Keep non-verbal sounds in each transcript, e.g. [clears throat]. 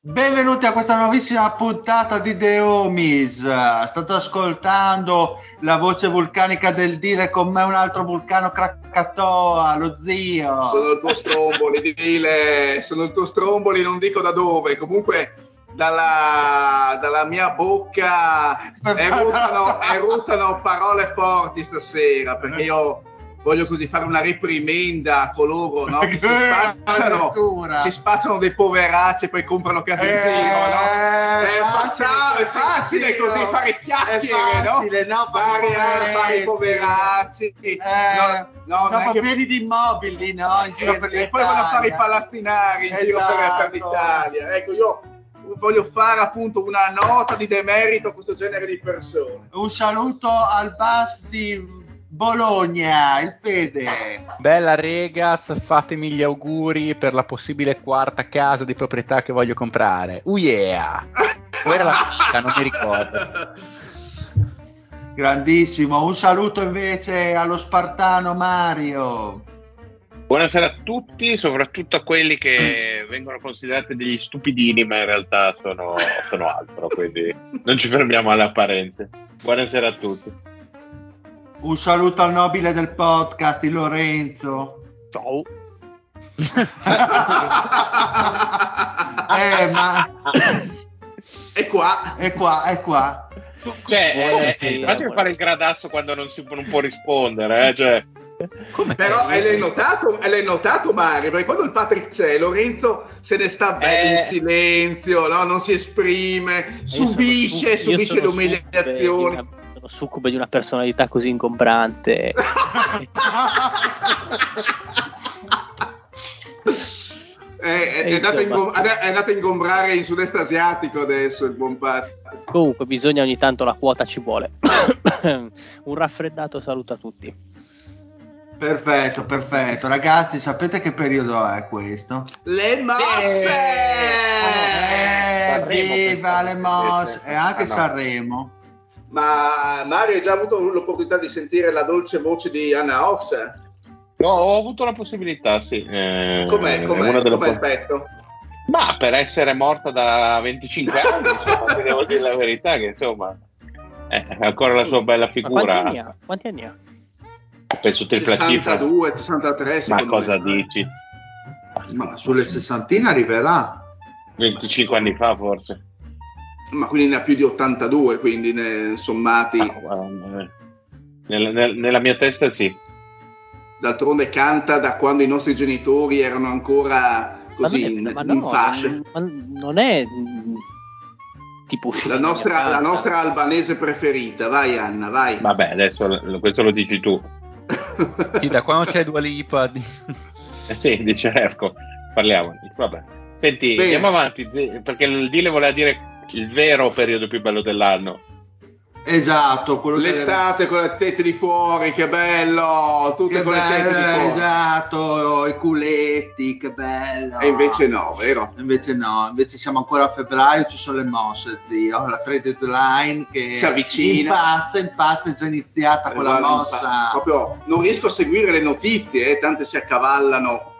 Benvenuti a questa nuovissima puntata di The Homies. State ascoltando la voce vulcanica del dire con me un altro vulcano Krakatoa, lo zio. Sono il tuo stromboli, dile, sono il tuo stromboli, non dico da dove. Comunque dalla, dalla mia bocca [laughs] eruttano, eruttano parole forti stasera perché io voglio così fare una reprimenda a coloro no, che si [laughs] spacciano, si spacciano dei poveracci e poi comprano case in Eh, giro, no? È facile, è facile così no? fare chiacchiere, facile, no? no? Fare, Poveretti. fare i poveracci. Eh, no, no, è dopo che- pieni di immobili, no? In giro e, per e poi vanno a fare i l'Italia. palazzinari in giro per, per Esatto. l'Italia. Ecco, io voglio fare appunto una nota di demerito a questo genere di persone. Un saluto al Bas di Bologna, il Fede. Bella regaz, fatemi gli auguri per la possibile quarta casa di proprietà che voglio comprare. Uh yeah! O era la fisca, non mi ricordo. Grandissimo. Un saluto invece allo Spartano Mario. Buonasera a tutti, soprattutto a quelli che vengono considerati degli stupidini, ma in realtà sono, sono altro, quindi non ci fermiamo alle apparenze. Buonasera a tutti. Un saluto al nobile del podcast, il Lorenzo. Ciao. [laughs] Eh, ma E qua è qua, è qua. Cioè, eh, eh, fatemi fare il gradasso quando non, si, non può rispondere, eh, cioè, Come Però e l'hai notato, l'hai notato Mario, perché quando il Patrick c'è, Lorenzo se ne sta bello Eh. in silenzio, no? non si esprime, Io sono subisce, subisce le umiliazioni. Sono succube di una personalità così ingombrante. È, è, E è andato a insomma. ingom- a ingombrare in sud-est asiatico adesso il buon Patrick. Comunque, bisogna ogni tanto la quota ci vuole. [coughs] Un raffreddato saluto a tutti. Perfetto, perfetto. Ragazzi, sapete che periodo è questo? Le mosse! Eh, Sanremo, viva le mosse! E anche Ah, no. Sanremo. Ma Mario hai già avuto l'opportunità di sentire la dolce voce di Anna Ox? no, ho avuto la possibilità, sì. eh, Com'è, è com'è, una delle com'è il po- pezzo? Ma per essere morta da 25 [laughs] anni, insomma, devo dire la verità, che insomma, eh, ha ancora la sua bella Ma quanti figura. anni ha? Quanti anni ha? Penso tripla cifra. 62, 63 Ma cosa me. dici? Ma sulle sessantine arriverà. 25 anni fa, forse. Ma quindi ne ha più di 82, quindi ne sommati. Ah. Nella, nel- nella mia testa sì. D'altronde canta da quando i nostri genitori erano ancora così ma in, non è, ma in no, fasce. non- ma non è tipo La nostra, [laughs] la 80. nostra albanese preferita, vai Anna, vai. Vabbè, adesso lo- questo lo dici tu. [laughs] Sì, da quando c'è Dua Lipa Eh sì, dice ecco, parliamo. Vabbè. Senti, Bene. andiamo avanti, perché il Dile voleva dire il vero periodo più bello dell'anno. Esatto, quello che- L'estate con le tette di fuori, che bello! Tutte Che con le tette di bello, fuori. esatto, i culetti, che bello. E invece no, vero? Invece no, invece siamo ancora a febbraio, ci sono le mosse, zio. La trade deadline che Si avvicina. Impazza, impazza, è già iniziata con la Guarda, mossa. Proprio non riesco a seguire le notizie, eh, tante si accavallano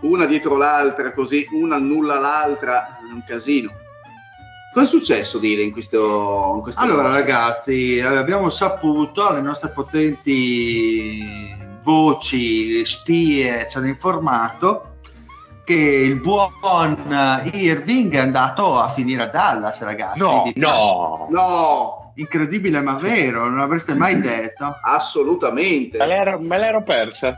una dietro l'altra, così una annulla l'altra, è un casino. Cosa è successo, Dile, in questo, in questo Allora, negozio? ragazzi, abbiamo saputo, le nostre potenti voci, spie ci hanno informato che il buon Irving è andato a finire a Dallas, ragazzi. No, Di- No, No, Incredibile ma vero, non l'avreste mai [laughs] detto. assolutamente. me l'ero, me l'ero persa.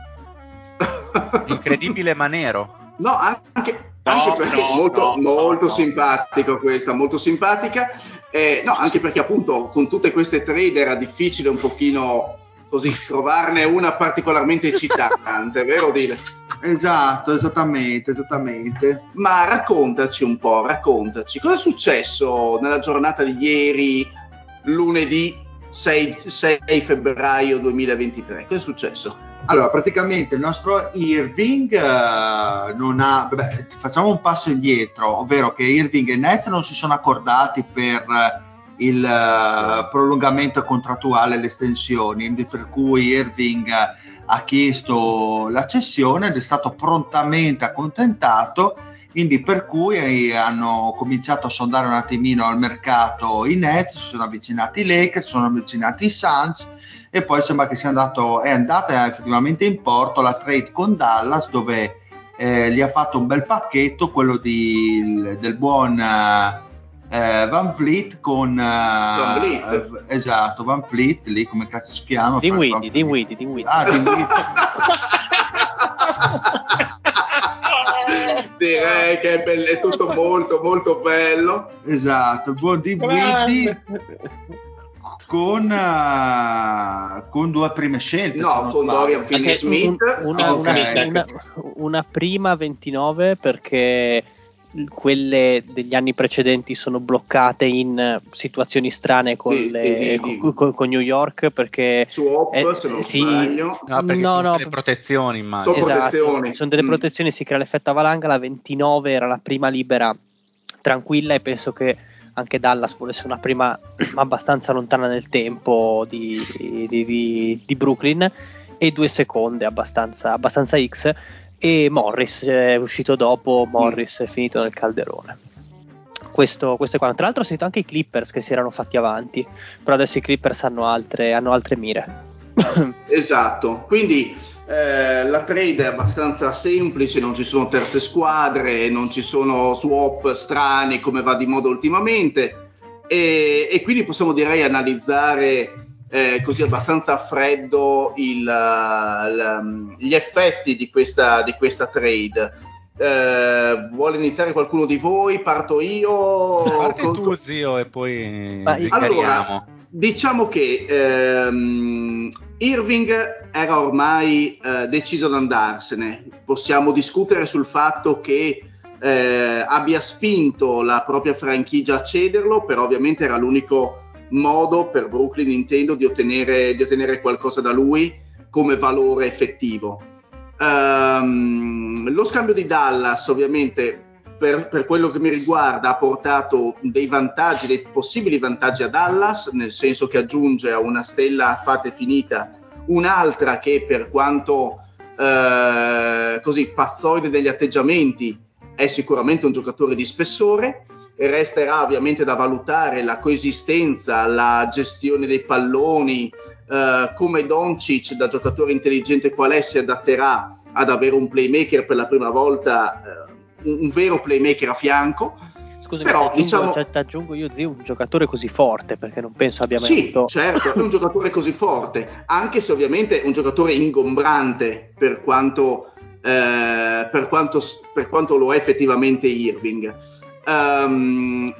[laughs] Incredibile ma nero. No, anche, No, anche perché no, molto, no, molto no, no. simpatico questa, molto simpatica. Eh, no, anche perché appunto con tutte queste trade era difficile un pochino così trovarne una particolarmente eccitante, vero Dile? Esatto, esattamente, esattamente. Ma raccontaci un po', raccontaci, cosa è successo nella giornata di ieri, lunedì 6, 6 febbraio 2023? Cosa è successo? Allora, praticamente il nostro Irving eh, non ha. Vabbè, facciamo un passo indietro, ovvero che Irving e Nets non si sono accordati per eh, il eh, prolungamento contrattuale, le estensioni, per cui Irving ha chiesto la cessione ed è stato prontamente accontentato. Quindi per cui hanno cominciato a sondare un attimino il mercato i Nets, si sono avvicinati i Lakers, si sono avvicinati i Suns e poi sembra che sia andato, è andata effettivamente in porto la trade con Dallas dove eh, gli ha fatto un bel pacchetto, quello di, del buon eh, eh, Van Vliet con... eh, Van Vliet. eh, esatto, Van Vliet, lì come cazzo si chiama? Dinwiddie, Van Vliet. Dinwiddie, Dinwiddie. Ah, Dinwiddie. [laughs] Direi che è, bello- è tutto molto molto bello. esatto, buon Dinwiddie con, eh, con due prime scelte. No, con sbaglio. Dorian Finney Smith. un- una, Ah, una- una- una prima 29 perché quelle degli anni precedenti sono bloccate in situazioni strane con, Di- le- di- con- con- New York perché Swap, Eh, se non sì. sbaglio. No, perché No, sono no, delle protezioni, immagino. Sono Esatto, protezioni. sono delle Mm. protezioni, si crea l'effetto valanga, la 29 era la prima libera tranquilla e penso che anche Dallas volesse una prima [clears throat] abbastanza lontana nel tempo di, di- di- di Brooklyn e due seconde abbastanza, abbastanza X e Morris è uscito dopo, Morris è finito nel calderone. Questo, questo è quanto. Tra l'altro ho sentito anche i Clippers che si erano fatti avanti, però adesso i Clippers hanno altre, hanno altre mire. Esatto, quindi eh, la trade è abbastanza semplice, non ci sono terze squadre, non ci sono swap strani come va di moda ultimamente e, e quindi possiamo direi analizzare eh, così abbastanza a freddo il, eh, l- gli effetti di questa, di questa trade. Eh, vuole iniziare qualcuno di voi? Parto io? Parti Col- tu, zio, e poi allora, diciamo che ehm, Irving era ormai eh, deciso ad andarsene. Possiamo discutere sul fatto che eh, abbia spinto la propria franchigia a cederlo, però ovviamente era l'unico modo per Brooklyn, intendo, di ottenere, di ottenere qualcosa da lui come valore effettivo. Ehm, lo scambio di Dallas, ovviamente, per, per quello che mi riguarda, ha portato dei vantaggi, dei possibili vantaggi a Dallas, nel senso che aggiunge a una stella fatta e finita un'altra che per quanto eh, così pazzoide degli atteggiamenti è sicuramente un giocatore di spessore. Resterà ovviamente da valutare la coesistenza, la gestione dei palloni, eh, come Doncic da giocatore intelligente qual è si adatterà ad avere un playmaker per la prima volta, eh, un, vero playmaker a fianco. Scusami, Però, ti aggiungo, diciamo- cioè, aggiungo io, zio, un giocatore così forte perché non penso abbia mai Sì, avuto. certo, è un [laughs] giocatore così forte, anche se ovviamente è un giocatore ingombrante per quanto, eh, per quanto, per quanto lo è effettivamente Irving. Ehm,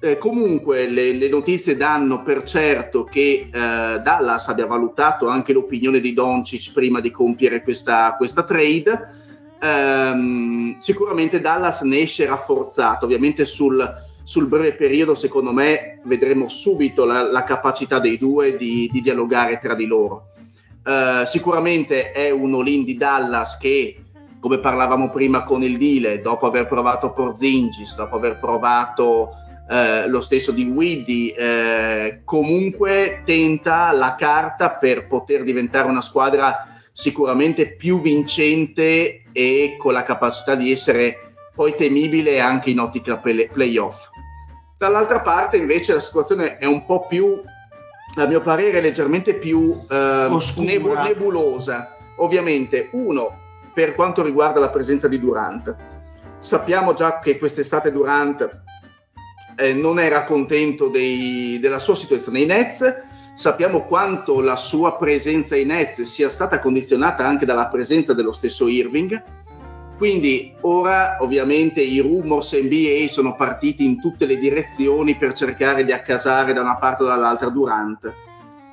eh, comunque le, le notizie danno per certo che eh, Dallas abbia valutato anche l'opinione di Doncic prima di compiere questa, questa trade. Ehm, sicuramente Dallas ne esce rafforzato, ovviamente sul, sul breve periodo secondo me vedremo subito la, la capacità dei due di, di dialogare tra di loro. Eh, sicuramente è un all-in di Dallas che, come parlavamo prima con il Dile, dopo aver provato Porzingis, dopo aver provato eh, lo stesso di Widdy, eh, comunque tenta la carta per poter diventare una squadra sicuramente più vincente e con la capacità di essere poi temibile anche in ottica play- playoff. Dall'altra parte invece la situazione è un po' più, a mio parere, leggermente più eh, nebu- nebulosa. Ovviamente, uno, per quanto riguarda la presenza di Durant, sappiamo già che quest'estate Durant eh, non era contento dei, della sua situazione in Nets, sappiamo quanto la sua presenza in Nets sia stata condizionata anche dalla presenza dello stesso Irving, quindi ora ovviamente i rumors NBA sono partiti in tutte le direzioni per cercare di accasare da una parte o dall'altra Durant.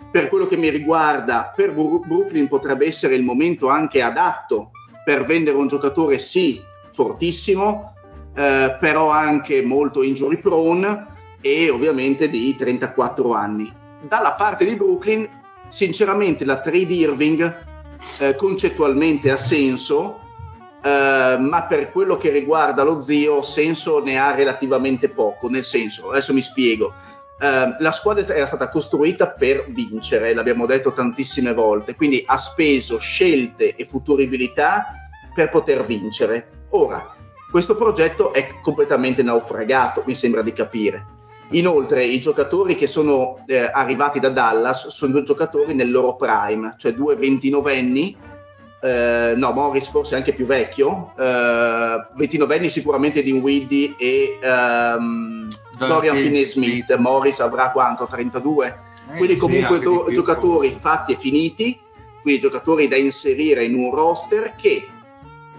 Per quello che mi riguarda, per Brooklyn potrebbe essere il momento anche adatto per vendere un giocatore sì fortissimo, eh, però anche molto injury prone e ovviamente di 34 anni. Dalla parte di Brooklyn, sinceramente la trade Irving eh, concettualmente ha senso, eh, ma per quello che riguarda lo zio senso ne ha relativamente poco, nel senso, adesso mi spiego. Uh, la squadra era stata costruita per vincere, l'abbiamo detto tantissime volte, quindi ha speso scelte e futuribilità per poter vincere. Ora, questo progetto è completamente naufragato, mi sembra di capire. Inoltre, i giocatori che sono eh, arrivati da Dallas sono due giocatori nel loro prime, cioè due 29enni. Eh, no, Morris forse anche più vecchio, eh, 29enni sicuramente di Widdy e um, Dorian Finney-Smith. Morris avrà quanto? 32? Eh, quindi comunque sì, do, giocatori fatti e finiti, quindi giocatori da inserire in un roster che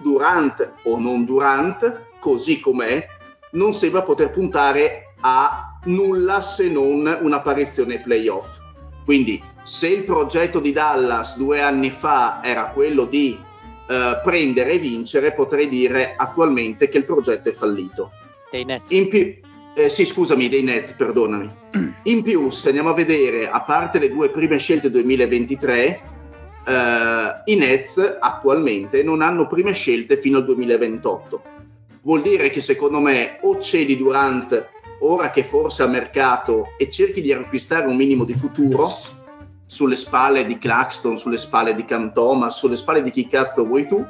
Durant o non Durant, così com'è, non sembra poter puntare a nulla se non un'apparizione playoff. Quindi se il progetto di Dallas due anni fa era quello di eh, prendere e vincere, potrei dire attualmente che il progetto è fallito. Dei Nets. In più, eh, sì, scusami, dei Nets, perdonami. [clears throat] In più, se andiamo a vedere, a parte le due prime scelte 2023, eh, i Nets attualmente non hanno prime scelte fino al 2028. Vuol dire che secondo me o cedi Durant ora che forse a mercato e cerchi di riacquistare un minimo di futuro sulle spalle di Claxton, sulle spalle di Cam Thomas, sulle spalle di chi cazzo vuoi tu,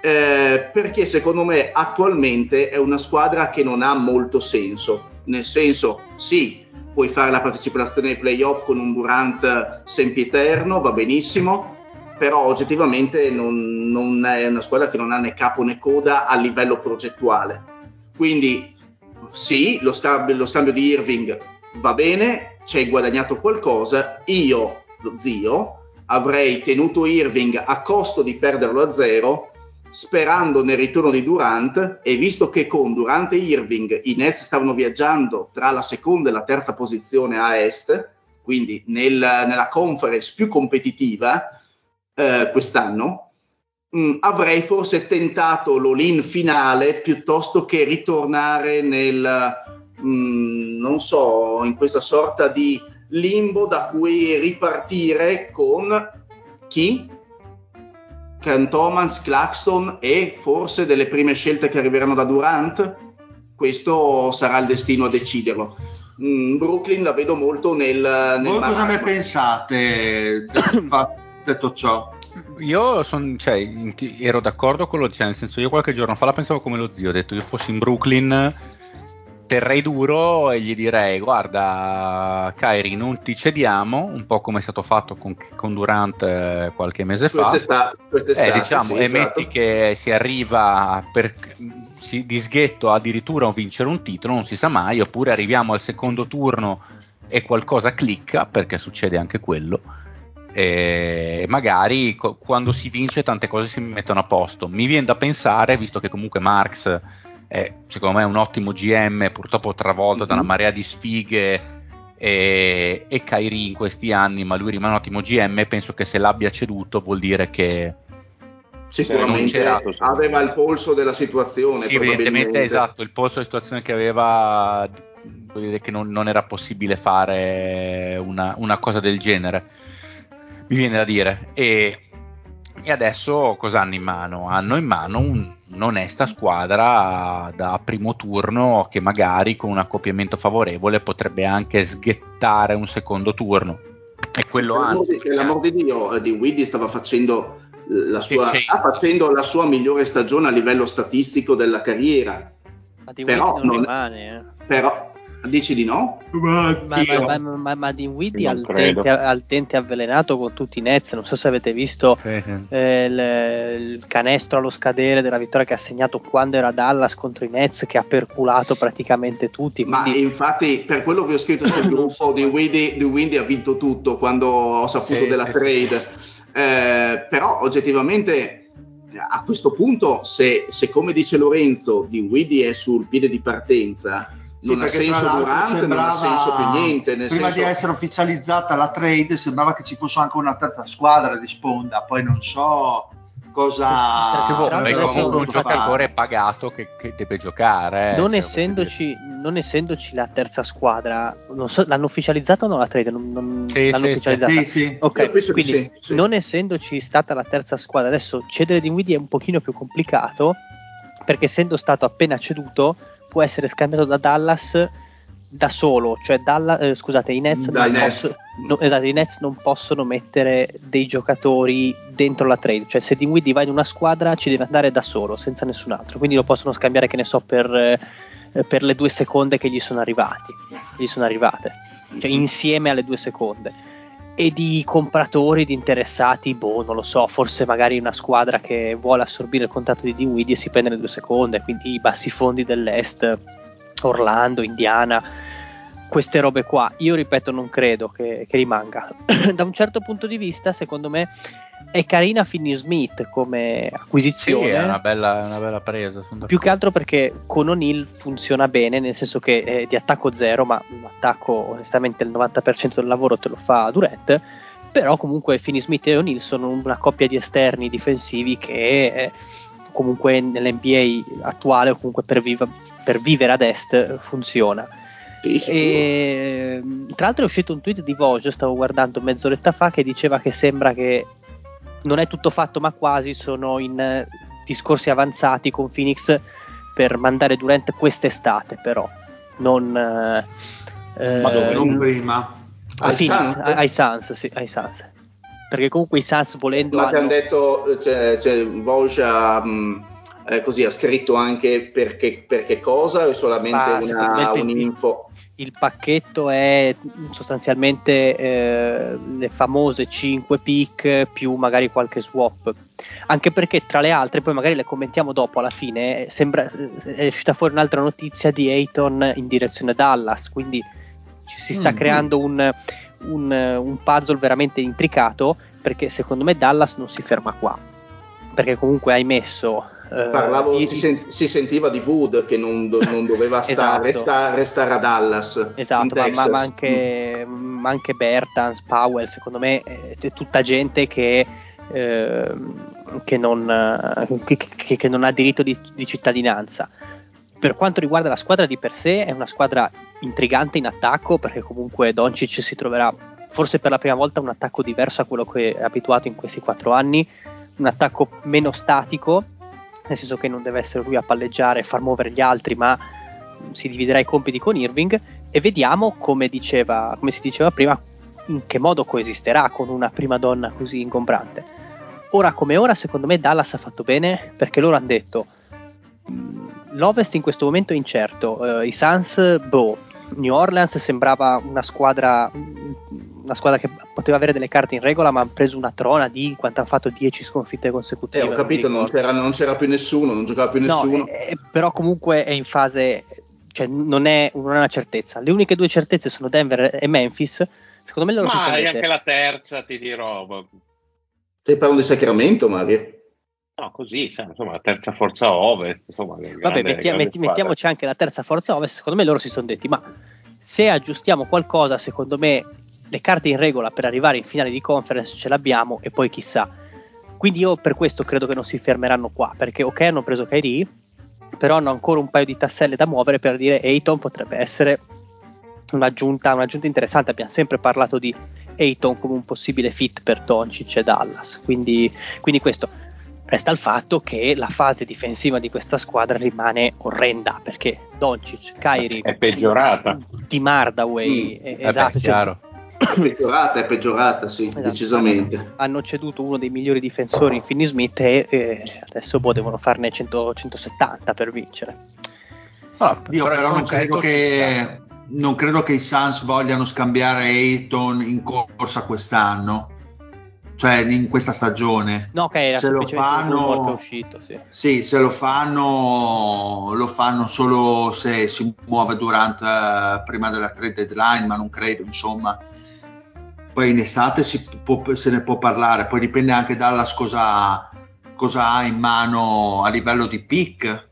eh, perché secondo me attualmente è una squadra che non ha molto senso. Nel senso, sì, puoi fare la partecipazione ai playoff con un Durant sempiterno, va benissimo, però oggettivamente non, non, è una squadra che non ha né capo né coda a livello progettuale. Quindi sì, lo scambio, lo scambio di Irving va bene, ci hai guadagnato qualcosa, io, lo zio, avrei tenuto Irving a costo di perderlo a zero sperando nel ritorno di Durant e visto che con Durant e Irving i Nets stavano viaggiando tra la seconda e la terza posizione a est, quindi nel, nella conference più competitiva eh, quest'anno, mh, mm, avrei forse tentato l'all-in finale piuttosto che ritornare nel, mh, mm, non so, in questa sorta di limbo da cui ripartire con chi? Ken Thomas, Claxton e forse delle prime scelte che arriveranno da Durant? Questo sarà il destino a deciderlo. Mm, Brooklyn la vedo molto nel... nel Voi cosa ne pensate [coughs] detto ciò? Io son, cioè, ero d'accordo con lo zio, nel senso io qualche giorno fa la pensavo come lo zio, ho detto io fossi in Brooklyn terrei duro e gli direi guarda Kairi non ti cediamo un po' come è stato fatto con, con Durant eh, qualche mese fa sta, eh, diciamo, sì, e esatto. metti che si arriva per, si, di sghetto addirittura a vincere un titolo non si sa mai oppure arriviamo al secondo turno e qualcosa clicca perché succede anche quello e magari co- quando si vince tante cose si mettono a posto mi viene da pensare visto che comunque Marx è secondo me un ottimo GM, purtroppo travolto mm-hmm. da una mhm. marea di sfighe e, e Kairi in questi anni, ma lui rimane un ottimo GM. Penso che se l'abbia ceduto vuol dire che sicuramente aveva il polso della situazione. Sì, evidentemente esatto, il polso della situazione che aveva vuol dire che non, non era possibile fare una, una, cosa del genere. Mi viene da dire. E, e adesso cosa hanno in mano? Hanno in mano un, un'onesta squadra da primo turno che magari con un accoppiamento favorevole potrebbe anche sghettare un secondo turno. è quello per di, per l'amor di Dio, di Widdy stava facendo la sua, sta facendo la sua migliore stagione a livello statistico della carriera. Ma di però non, non rimane, eh. però Dici di no? Ma, ma, ma, ma Dinwiddie al dente, al dente, avvelenato con tutti i Nets. Non so se avete visto sì, sì. Eh, il, il, canestro allo scadere della vittoria che ha segnato quando era Dallas contro i Nets, che ha perculato praticamente tutti. Quindi... Ma infatti, per quello che ho scritto sul [laughs] gruppo, Dinwiddie, Dinwiddie ha vinto tutto quando ho saputo sì, della trade. Eh, però oggettivamente a questo punto, se, se come dice Lorenzo, Dinwiddie è sul piede di partenza sì, non ha senso Durante, sembrava, non ha senso più niente. prima senso... di essere ufficializzata la trade sembrava che ci fosse anche una terza squadra di sponda, poi non so cosa beh, comunque un giocatore fare. pagato che, che, deve giocare eh, non, cioè, essendoci, non, essendoci, la terza squadra so, l'hanno ufficializzato o no la trade non, non sì, l'hanno sì, ufficializzata sì, sì. ok quindi non essendoci stata la terza squadra adesso cedere di Widi è un pochino più complicato perché essendo stato appena ceduto può essere scambiato da Dallas da solo, cioè Dallas, eh, scusate, i Nets, non posso, no, esatto, i Nets, non possono mettere dei giocatori dentro la trade, cioè se Dinwiddie va in una squadra ci deve andare da solo, senza nessun altro, quindi lo possono scambiare, che ne so, per, eh, per le due seconde che gli sono arrivati, gli sono arrivate, cioè insieme alle due seconde e di compratori, di interessati, boh, non lo so, forse magari una squadra che vuole assorbire il contratto di Dinwiddie si prende le due seconde, quindi i bassi fondi dell'Est, Orlando, Indiana, queste robe qua. Io ripeto, non credo che, che rimanga. [clears throat] da un certo punto di vista, secondo me, è carina Finney Smith come acquisizione. Sì, è una bella, una bella presa. Più che altro perché con O'Neill funziona bene, nel senso che è di attacco zero, ma l'attacco onestamente il 90% del lavoro te lo fa Durant. Però comunque Finney Smith e O'Neill sono una coppia di esterni difensivi che eh, comunque nell'NBA attuale o comunque per, viva, per vivere ad est funziona. e, tra l'altro è uscito un tweet di Vogue, stavo guardando mezz'oretta fa, che diceva che sembra che non è tutto fatto, ma quasi sono in eh, discorsi avanzati con Phoenix per mandare Durant quest'estate, però non, eh, ma dove? non prima. Ai, Phoenix, Suns? ai Suns, sì, ai Suns. Perché comunque i Suns volendo. Ma hanno... ti hanno detto, cioè, cioè Volge ha, mh, eh, così, ha scritto anche perché, perché cosa o solamente una, un'info? Il pacchetto è sostanzialmente eh, le famose 5 pick più magari qualche swap. Anche perché tra le altre, poi magari le commentiamo dopo alla fine, sembra, è uscita fuori un'altra notizia di Ayton in direzione Dallas, quindi si sta mm-hmm. creando un, un, un puzzle veramente intricato perché secondo me Dallas non si ferma qua. Perché comunque hai messo eh, Parlavo, si, sen- si, sentiva di Wood che non, do- non doveva [laughs] sta- esatto. resta- restare a Dallas. Esatto, ma, ma, ma, anche, mm. ma, anche, Bertans, Powell, secondo me è tutta gente che, eh, che, non, che, che, non, ha diritto di, di cittadinanza. Per quanto riguarda la squadra di per sé, è una squadra intrigante in attacco perché comunque Doncic si troverà forse per la prima volta un attacco diverso a quello che è abituato in questi quattro anni, un attacco meno statico nel senso che non deve essere lui a palleggiare e far muovere gli altri, ma si dividerà i compiti con Irving e vediamo come, diceva, come si diceva prima in che modo coesisterà con una prima donna così ingombrante. Ora come ora, secondo me Dallas ha fatto bene perché loro hanno detto mm, l'Ovest in questo momento è incerto, uh, i Suns, boh, New Orleans sembrava una squadra una squadra che poteva avere delle carte in regola, ma ha preso una trona di quanto ha fatto 10 sconfitte consecutive. Eh, ho capito, non c'era, non c'era, più nessuno, non giocava più nessuno. No, eh, però comunque è in fase, cioè non è, non è, una certezza. Le uniche due certezze sono Denver e Memphis. Secondo me loro Ma hai anche la terza, ti dirò. Stai parlando di Sacramento, Mario? No, così, cioè, insomma, la terza forza ovest. Insomma, grande, Vabbè, metti, metti, mettiamoci anche la terza forza ovest. Secondo me loro si sono detti, ma se aggiustiamo qualcosa, secondo me le carte in regola per arrivare in finale di conference ce l'abbiamo e poi chissà. Quindi io per questo credo che non si fermeranno qua, perché ok hanno preso Kyrie, però hanno ancora un paio di tasselle da muovere per dire Ayton potrebbe essere un'aggiunta, un'aggiunta interessante. Abbiamo sempre parlato di Ayton come un possibile fit per Doncic e Dallas, quindi, quindi questo. Resta il fatto che la fase difensiva di questa squadra rimane orrenda perché Doncic, Kyrie è peggiorata. Di Mardaway, mm, esatto, beh, cioè, È [coughs] peggiorata, è peggiorata, sì, esatto. decisamente. Hanno ceduto uno dei migliori difensori in Finney Smith e, e adesso boh, devono farne 100, 170 per vincere. Ah, Io però, però non credo che non credo che i Suns vogliano scambiare Ayton in corsa quest'anno cioè in questa stagione. No, che era se lo fanno, che è uscito, sì. sì. se lo fanno, lo fanno solo se si muove durante uh, prima della trade deadline, ma non credo, insomma. Poi in estate può, se ne può parlare, poi dipende anche dalla cosa, cosa ha in mano a livello di pick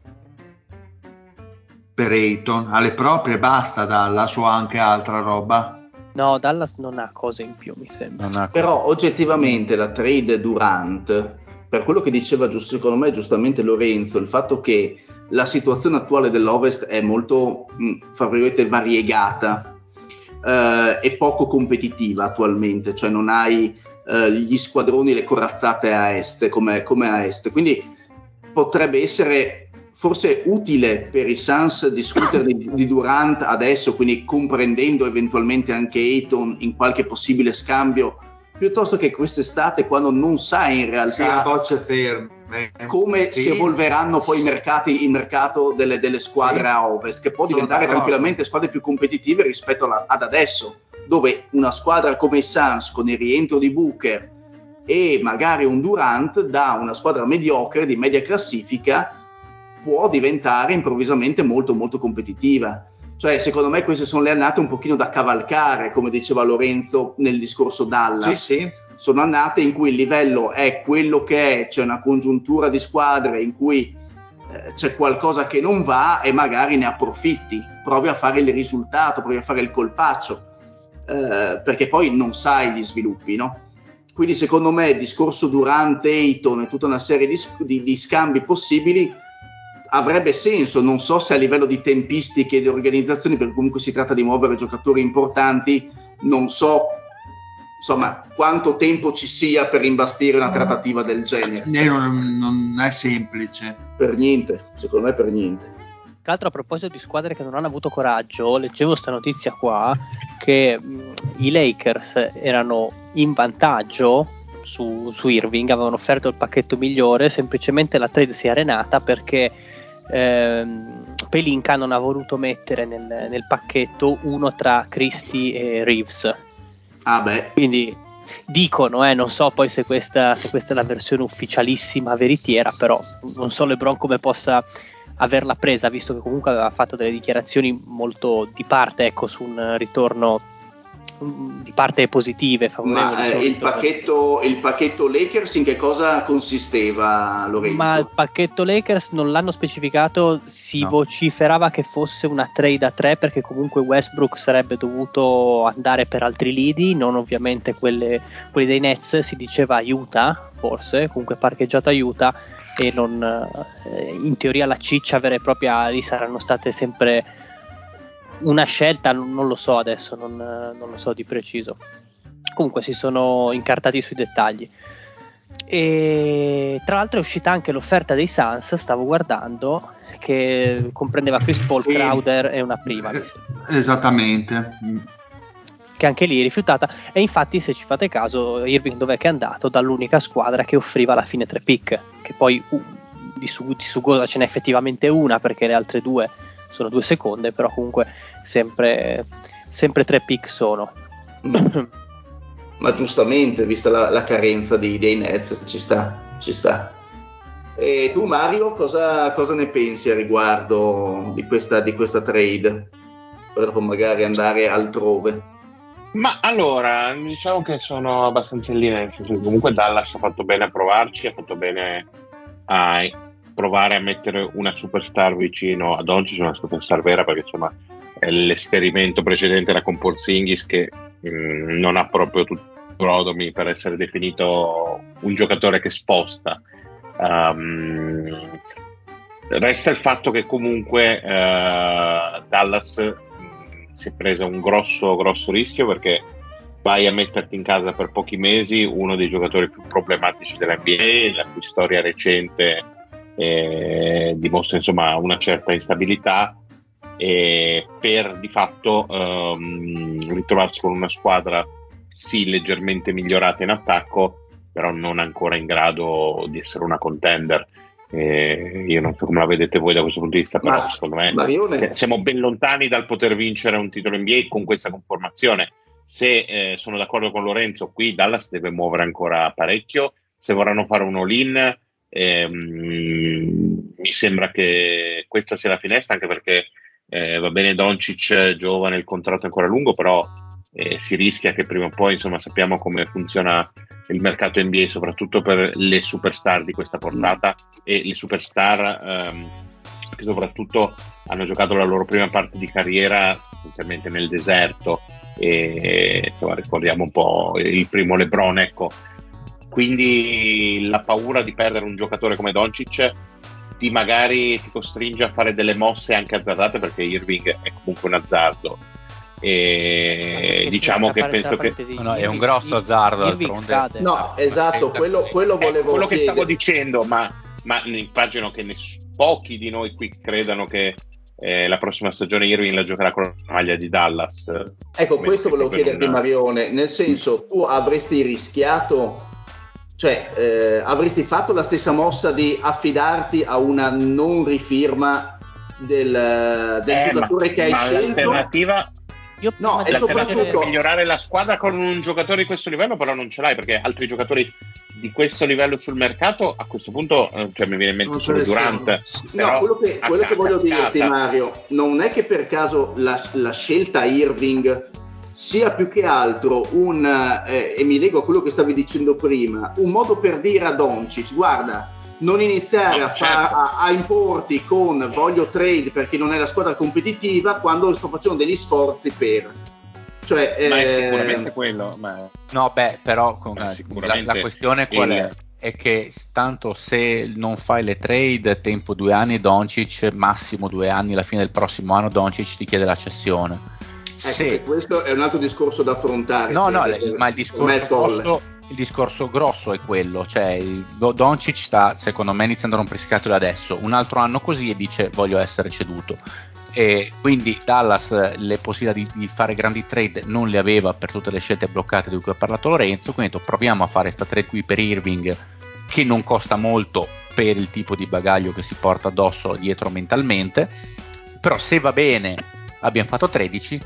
per Ayton, alle proprie basta Dallas o anche altra roba. No, Dallas non ha cose in più, mi sembra. Però oggettivamente la trade Durant, per quello che diceva giusto, secondo me giustamente Lorenzo, il fatto che la situazione attuale dell'Ovest è molto, fra virgolette, variegata eh, e poco competitiva attualmente, cioè non hai eh, gli squadroni, le corazzate a est come, come a est, quindi potrebbe essere forse utile per i Suns discutere di, di, Durant adesso, quindi comprendendo eventualmente anche Ayton in qualche possibile scambio, piuttosto che quest'estate quando non sai in realtà sì, come sì. si evolveranno poi i mercati, il mercato delle, delle squadre sì. a ovest, che può diventare tranquillamente squadre più competitive rispetto alla, ad adesso, dove una squadra come i Suns con il rientro di Booker e magari un Durant da una squadra mediocre di media classifica può diventare improvvisamente molto molto competitiva. Cioè, secondo me queste sono le annate un pochino da cavalcare, come diceva Lorenzo nel discorso Dallas. Sì, sì. Sono annate in cui il livello è quello che è, c'è una congiuntura di squadre in cui eh, c'è qualcosa che non va e magari ne approfitti, provi a fare il risultato, provi a fare il colpaccio, eh, perché poi non sai gli sviluppi, no? Quindi secondo me il discorso durante Ayton e tutta una serie di, di, di scambi possibili avrebbe senso, non so se a livello di tempistiche e di organizzazioni, perché comunque si tratta di muovere giocatori importanti, non so insomma quanto tempo ci sia per imbastire una trattativa del genere. Non, non è semplice. Per niente, secondo me per niente. Tra l'altro a proposito di squadre che non hanno avuto coraggio, leggevo questa notizia qua che mh, i Lakers erano in vantaggio su, su Irving, avevano offerto il pacchetto migliore, semplicemente la trade si è arenata perché ehm, Pelinka non ha voluto mettere nel, nel, pacchetto uno tra Christie e Reeves. Ah beh. Quindi dicono, eh, non so poi se questa, se questa, è la versione ufficialissima veritiera, però non so LeBron come possa averla presa, visto che comunque aveva fatto delle dichiarazioni molto di parte ecco, su un ritorno di parte positive, favorevoli. Ma eh, il, pacchetto, il, pacchetto, Lakers in che cosa consisteva, Lorenzo? Ma il pacchetto Lakers non l'hanno specificato, si no. vociferava che fosse una trade a tre perché comunque Westbrook sarebbe dovuto andare per altri lidi, non ovviamente quelle, quelli dei Nets, si diceva aiuta, forse, comunque parcheggiato aiuta e non, eh, in teoria la ciccia vera e propria lì saranno state sempre una scelta non lo so adesso, non, non, lo so di preciso. Comunque si sono incartati sui dettagli. E tra l'altro è uscita anche l'offerta dei Suns, stavo guardando, che comprendeva Chris Paul, sì. Crowder e una prima. Esattamente. Che anche lì è rifiutata. E infatti, se ci fate caso, Irving dov'è che è andato? Dall'unica squadra che offriva alla fine tre pick. Che poi uh, di, su, di su Goda ce n'è effettivamente una, perché le altre due sono due seconde, però comunque sempre, sempre tre pick sono. Ma giustamente, vista la, la carenza di, dei Nets, ci sta, ci sta. E tu Mario, cosa, cosa ne pensi a riguardo di questa, di questa trade? Per magari andare altrove. Ma allora, diciamo che sono abbastanza in linea, comunque Dallas ha fatto bene a provarci, ha fatto bene a provare a mettere una superstar vicino ad oggi, una superstar vera, perché insomma l'esperimento precedente era con Porzingis che mh, mm, non ha proprio tutto brodomi per essere definito un giocatore che sposta. Um, resta il fatto che comunque uh, Dallas mm, si è presa un grosso, grosso rischio perché vai a metterti in casa per pochi mesi uno dei giocatori più problematici dell'NBA, la cui storia recente eh, dimostra insomma una certa instabilità e per di fatto ehm, ritrovarsi con una squadra sì leggermente migliorata in attacco, però non ancora in grado di essere una contender. Eh, io non so come la vedete voi da questo punto di vista, però Ma, secondo me Marione... siamo ben lontani dal poter vincere un titolo NBA con questa conformazione. Se eh, sono d'accordo con Lorenzo, qui Dallas deve muovere ancora parecchio. Se vorranno fare un all-in, ehm, mi sembra che questa sia la finestra, anche perché eh, va bene Doncic giovane, il contratto è ancora lungo, però eh, si rischia che prima o poi, insomma, sappiamo come funziona il mercato NBA, soprattutto per le superstar di questa portata e le superstar ehm, che soprattutto hanno giocato la loro prima parte di carriera essenzialmente nel deserto e insomma, ricordiamo un po' il primo LeBron, ecco. Quindi la paura di perdere un giocatore come Doncic ti magari ti costringe a fare delle mosse anche azzardate perché Irving è comunque un azzardo. E diciamo che penso che no, no, è un grosso azzardo d'altronde. No esatto quello, quello volevo quello che stavo dicendo ma, ma immagino che ness- pochi di noi qui credano che eh, la prossima stagione Irving la giocherà con la maglia di Dallas. Ecco questo volevo chiederti una... Marione nel senso tu avresti rischiato cioè eh, avresti fatto la stessa mossa di affidarti a una non rifirma del, del eh, giocatore ma, che hai ma scelto? l'alternativa io no, e soprattutto migliorare la squadra con un giocatore di questo livello, però non ce l'hai perché altri giocatori di questo livello sul mercato a questo punto eh, cioè, mi viene in mente solo Durant. No, quello che, quello che voglio dirti, Mario, non è che per caso la, la scelta Irving sia più che altro un, eh, e mi lego a quello che stavi dicendo prima, un modo per dire a Doncic, guarda, non iniziare no, a, certo. far, a, a, importi con voglio trade perché non è la squadra competitiva quando sto facendo degli sforzi per. Cioè, ma è sicuramente quello. Ma... No, beh, però con, la, la, questione qual il... è? È che tanto se non fai le trade, tempo due anni, Doncic, massimo due anni, alla fine del prossimo anno Doncic ti chiede la cessione. Ecco, se... Questo è un altro discorso da affrontare. No, no, ma il discorso il discorso grosso è quello, cioè Doncic sta secondo me iniziando a rompere scatole adesso, un altro anno così e dice voglio essere ceduto. E quindi Dallas le possibilità di, di, fare grandi trade non le aveva per tutte le scelte bloccate di cui ha parlato Lorenzo, quindi detto proviamo a fare questa trade qui per Irving che non costa molto per il tipo di bagaglio che si porta addosso dietro mentalmente, però se va bene abbiamo fatto 13,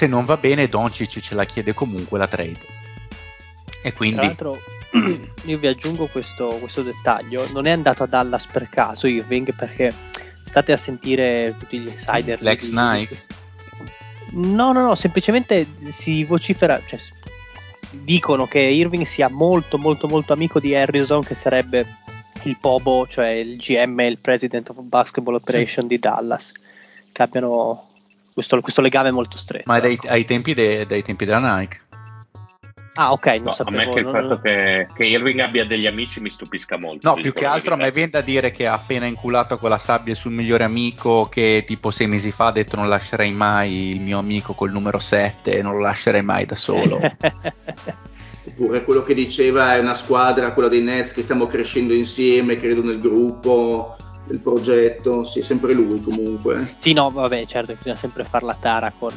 se non va bene Doncic ce la chiede comunque la trade. E quindi... Tra l'altro [clears throat] io vi aggiungo questo, questo dettaglio, non è andato a Dallas per caso Irving perché state a sentire tutti gli insider. L'ex di, Nike? No, no, no, semplicemente si vocifera, cioè, dicono che Irving sia molto, molto, molto amico di Harrison, che sarebbe il Pobo, cioè il GM, il President of Basketball Operation sì. di Dallas, che abbiano questo, questo legame molto stretto. Ma dai, ecco. ai tempi de, dai tempi della Nike? Ah, ok. Non no, sapevo, a me che il fatto che, che, Irving abbia degli amici mi stupisca molto. No, più che altro a me viene da dire che ha appena inculato quella sabbia sul migliore amico che tipo sei mesi fa ha detto non lascerei mai il mio amico col numero 7 e non lo lascerei mai da solo. [laughs] Oppure quello che diceva è una squadra, quella dei Nets, che stiamo crescendo insieme, credo nel gruppo del progetto, sì, è sempre lui comunque. Sì, no, vabbè, certo, bisogna sempre far la tara con...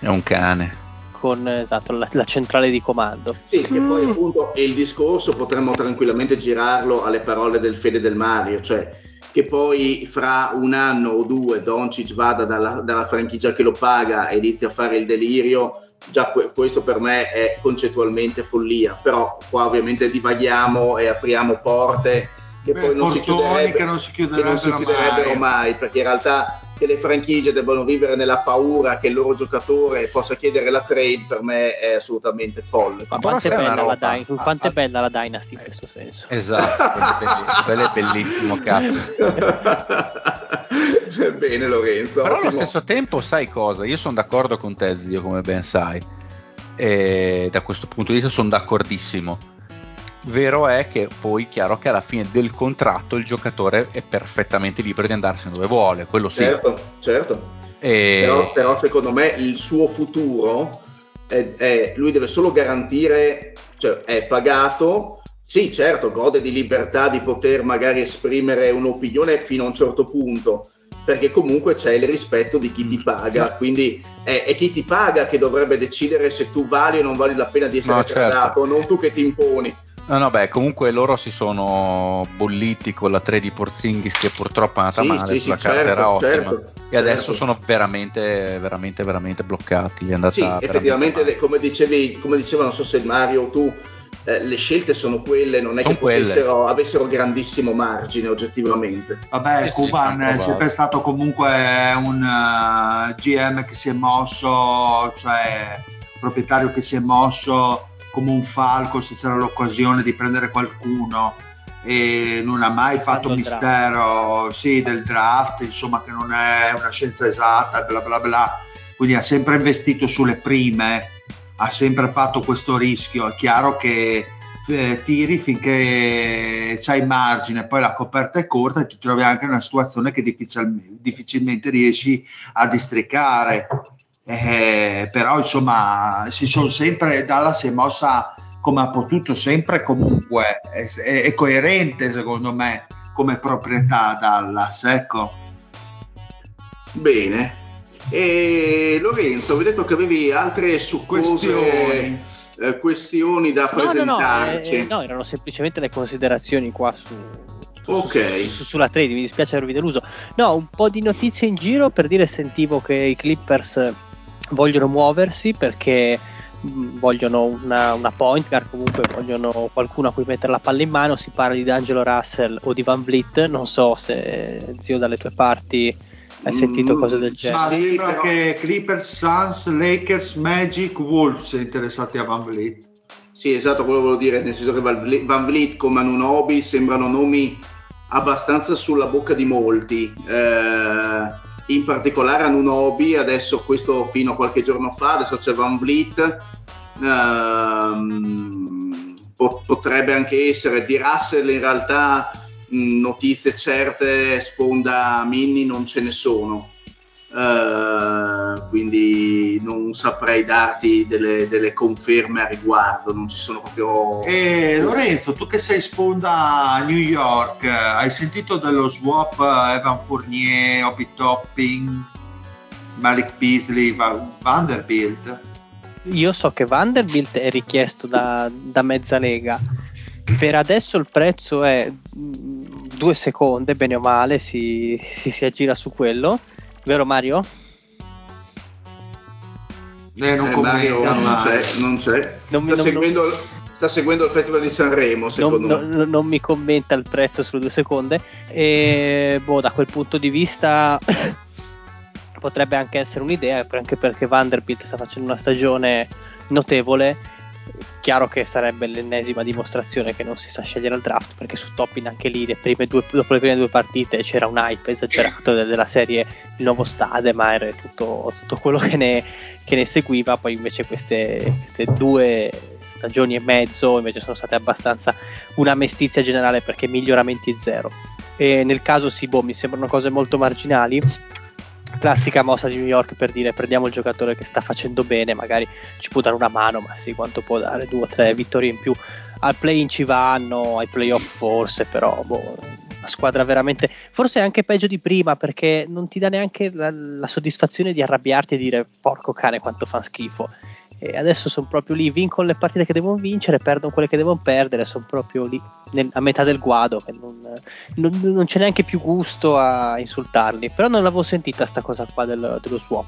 È un cane con esatto, la, la, centrale di comando. Sì, che poi appunto il discorso potremmo tranquillamente girarlo alle parole del Fede del Mario, cioè che poi fra un anno o due Doncic vada dalla, dalla franchigia che lo paga e inizi a fare il delirio, già que- questo per me è concettualmente follia, però qua ovviamente divaghiamo e apriamo porte che Beh, poi non si, che non si chiuderebbero, non si chiuderebbero mai. mai, perché in realtà che le franchigie debbano vivere nella paura che il loro giocatore possa chiedere la trade per me è assolutamente folle. Ma quanto è, bella la, ah, quanto ah, è bella la Dynasty in questo senso. Esatto, quello è [laughs] bellissimo, cazzo. [laughs] Cioè, bene Lorenzo. Però ottimo. allo stesso tempo sai cosa? Io sono d'accordo con te zio, come ben sai. E da questo punto di vista sono d'accordissimo Vero è che poi chiaro che alla fine del contratto il giocatore è perfettamente libero di andarsene dove vuole, quello sì. Certo, certo. E... Però, però, secondo me il suo futuro è, è, lui deve solo garantire, cioè è pagato, sì certo, gode di libertà di poter magari esprimere un'opinione fino a un certo punto, perché comunque c'è il rispetto di chi ti paga, quindi è, è chi ti paga che dovrebbe decidere se tu vali o non vali la pena di essere no, certo. trattato, certo. non tu che ti imponi. No, no, beh, comunque loro si sono bolliti con la 3 di Porzingis che purtroppo è andata sì, male, sì, la sì, carta certo, era ottima certo, e adesso certo. sono veramente, veramente, veramente bloccati. È andata sì, effettivamente, come dicevi, come diceva, non so se Mario, tu eh, le scelte sono quelle, non è sono che potessero, avessero grandissimo margine oggettivamente. Vabbè, eh Cuban è sempre stato comunque un uh, eh, GM che si è mosso, cioè un proprietario che si è mosso come un falco se c'era l'occasione di prendere qualcuno e non ha mai fatto mistero sì, del draft, insomma che non è una scienza esatta, bla bla bla, quindi ha sempre investito sulle prime ha sempre fatto questo rischio. È chiaro che eh, tiri finché c'hai margine, poi la coperta è corta e ti trovi anche in una situazione che difficil- difficilmente riesci a districare. Eh, però insomma si sono sempre Dallas si è mossa come ha potuto sempre comunque è, è, è coerente secondo me come proprietà Dallas ecco bene e Lorenzo, ho detto che avevi altre questioni. Eh, questioni da no, presentarci. No, no, eh, no, erano semplicemente le considerazioni qua su, okay. su, sulla trade, mi dispiace avervi deluso. No, un po' di notizie in giro per dire sentivo che i Clippers vogliono muoversi perché mm, vogliono una, una, point guard, comunque vogliono qualcuno a cui mettere la palla in mano, si parla di D'Angelo Russell o di Van Vliet, non so se zio dalle tue parti hai sentito mm, cose del genere? Ma sembra però... che Clippers, Suns, Lakers, Magic, Wolves sono interessati a Van Vliet. Sì, esatto, quello volevo dire, nel senso che Van Vliet come Anunobi sembrano nomi abbastanza sulla bocca di molti. Eh, in particolare Anunobi, adesso questo fino a qualche giorno fa, adesso c'è Van Vliet. Eh, potrebbe anche essere di Russell in realtà notizie certe sponda Mini non ce ne sono. Uh, quindi non saprei darti delle, delle, conferme a riguardo, non ci sono proprio. E Lorenzo, tu che sei sponda New York, hai sentito dello swap Evan Fournier, Obi Topping, Malik Beasley, Vanderbilt? Io so che Vanderbilt è richiesto da, da mezza lega per adesso il prezzo è mm, due secondi, bene o male, si, si, si aggira su quello. Vero Mario? Eh, non, eh, Mario non c'è, non c'è. Non sta, mi, seguendo, non, sta, seguendo, il Festival di Sanremo, secondo non, me. Non mi commenta il prezzo sulle due seconde. E boh, da quel punto di vista [coughs] potrebbe anche essere un'idea, anche perché Vanderbilt sta facendo una stagione notevole chiaro che sarebbe l'ennesima dimostrazione che non si sa scegliere al draft perché su Toppin anche lì due, dopo le prime due partite c'era un hype esagerato della serie il nuovo stade ma era tutto, tutto quello che ne, che ne, seguiva. Poi invece queste, queste due stagioni e mezzo invece sono state abbastanza una mestizia generale perché miglioramenti zero. E nel caso sì boh mi sembrano cose molto marginali classica mossa di New York per dire prendiamo il giocatore che sta facendo bene, magari ci può dare una mano, ma sì, quanto può dare due o tre vittorie in più. Al play-in ci vanno, ai playoff forse, però boh, una squadra veramente forse anche peggio di prima perché non ti dà neanche la, la soddisfazione di arrabbiarti e dire porco cane quanto fa schifo e adesso sono proprio lì, vincono le partite che devono vincere, perdono quelle che devono perdere, sono proprio lì nel, a metà del guado, non, non, non, c'è neanche più gusto a insultarli, però non l'avevo sentita sta cosa qua del, dello swap.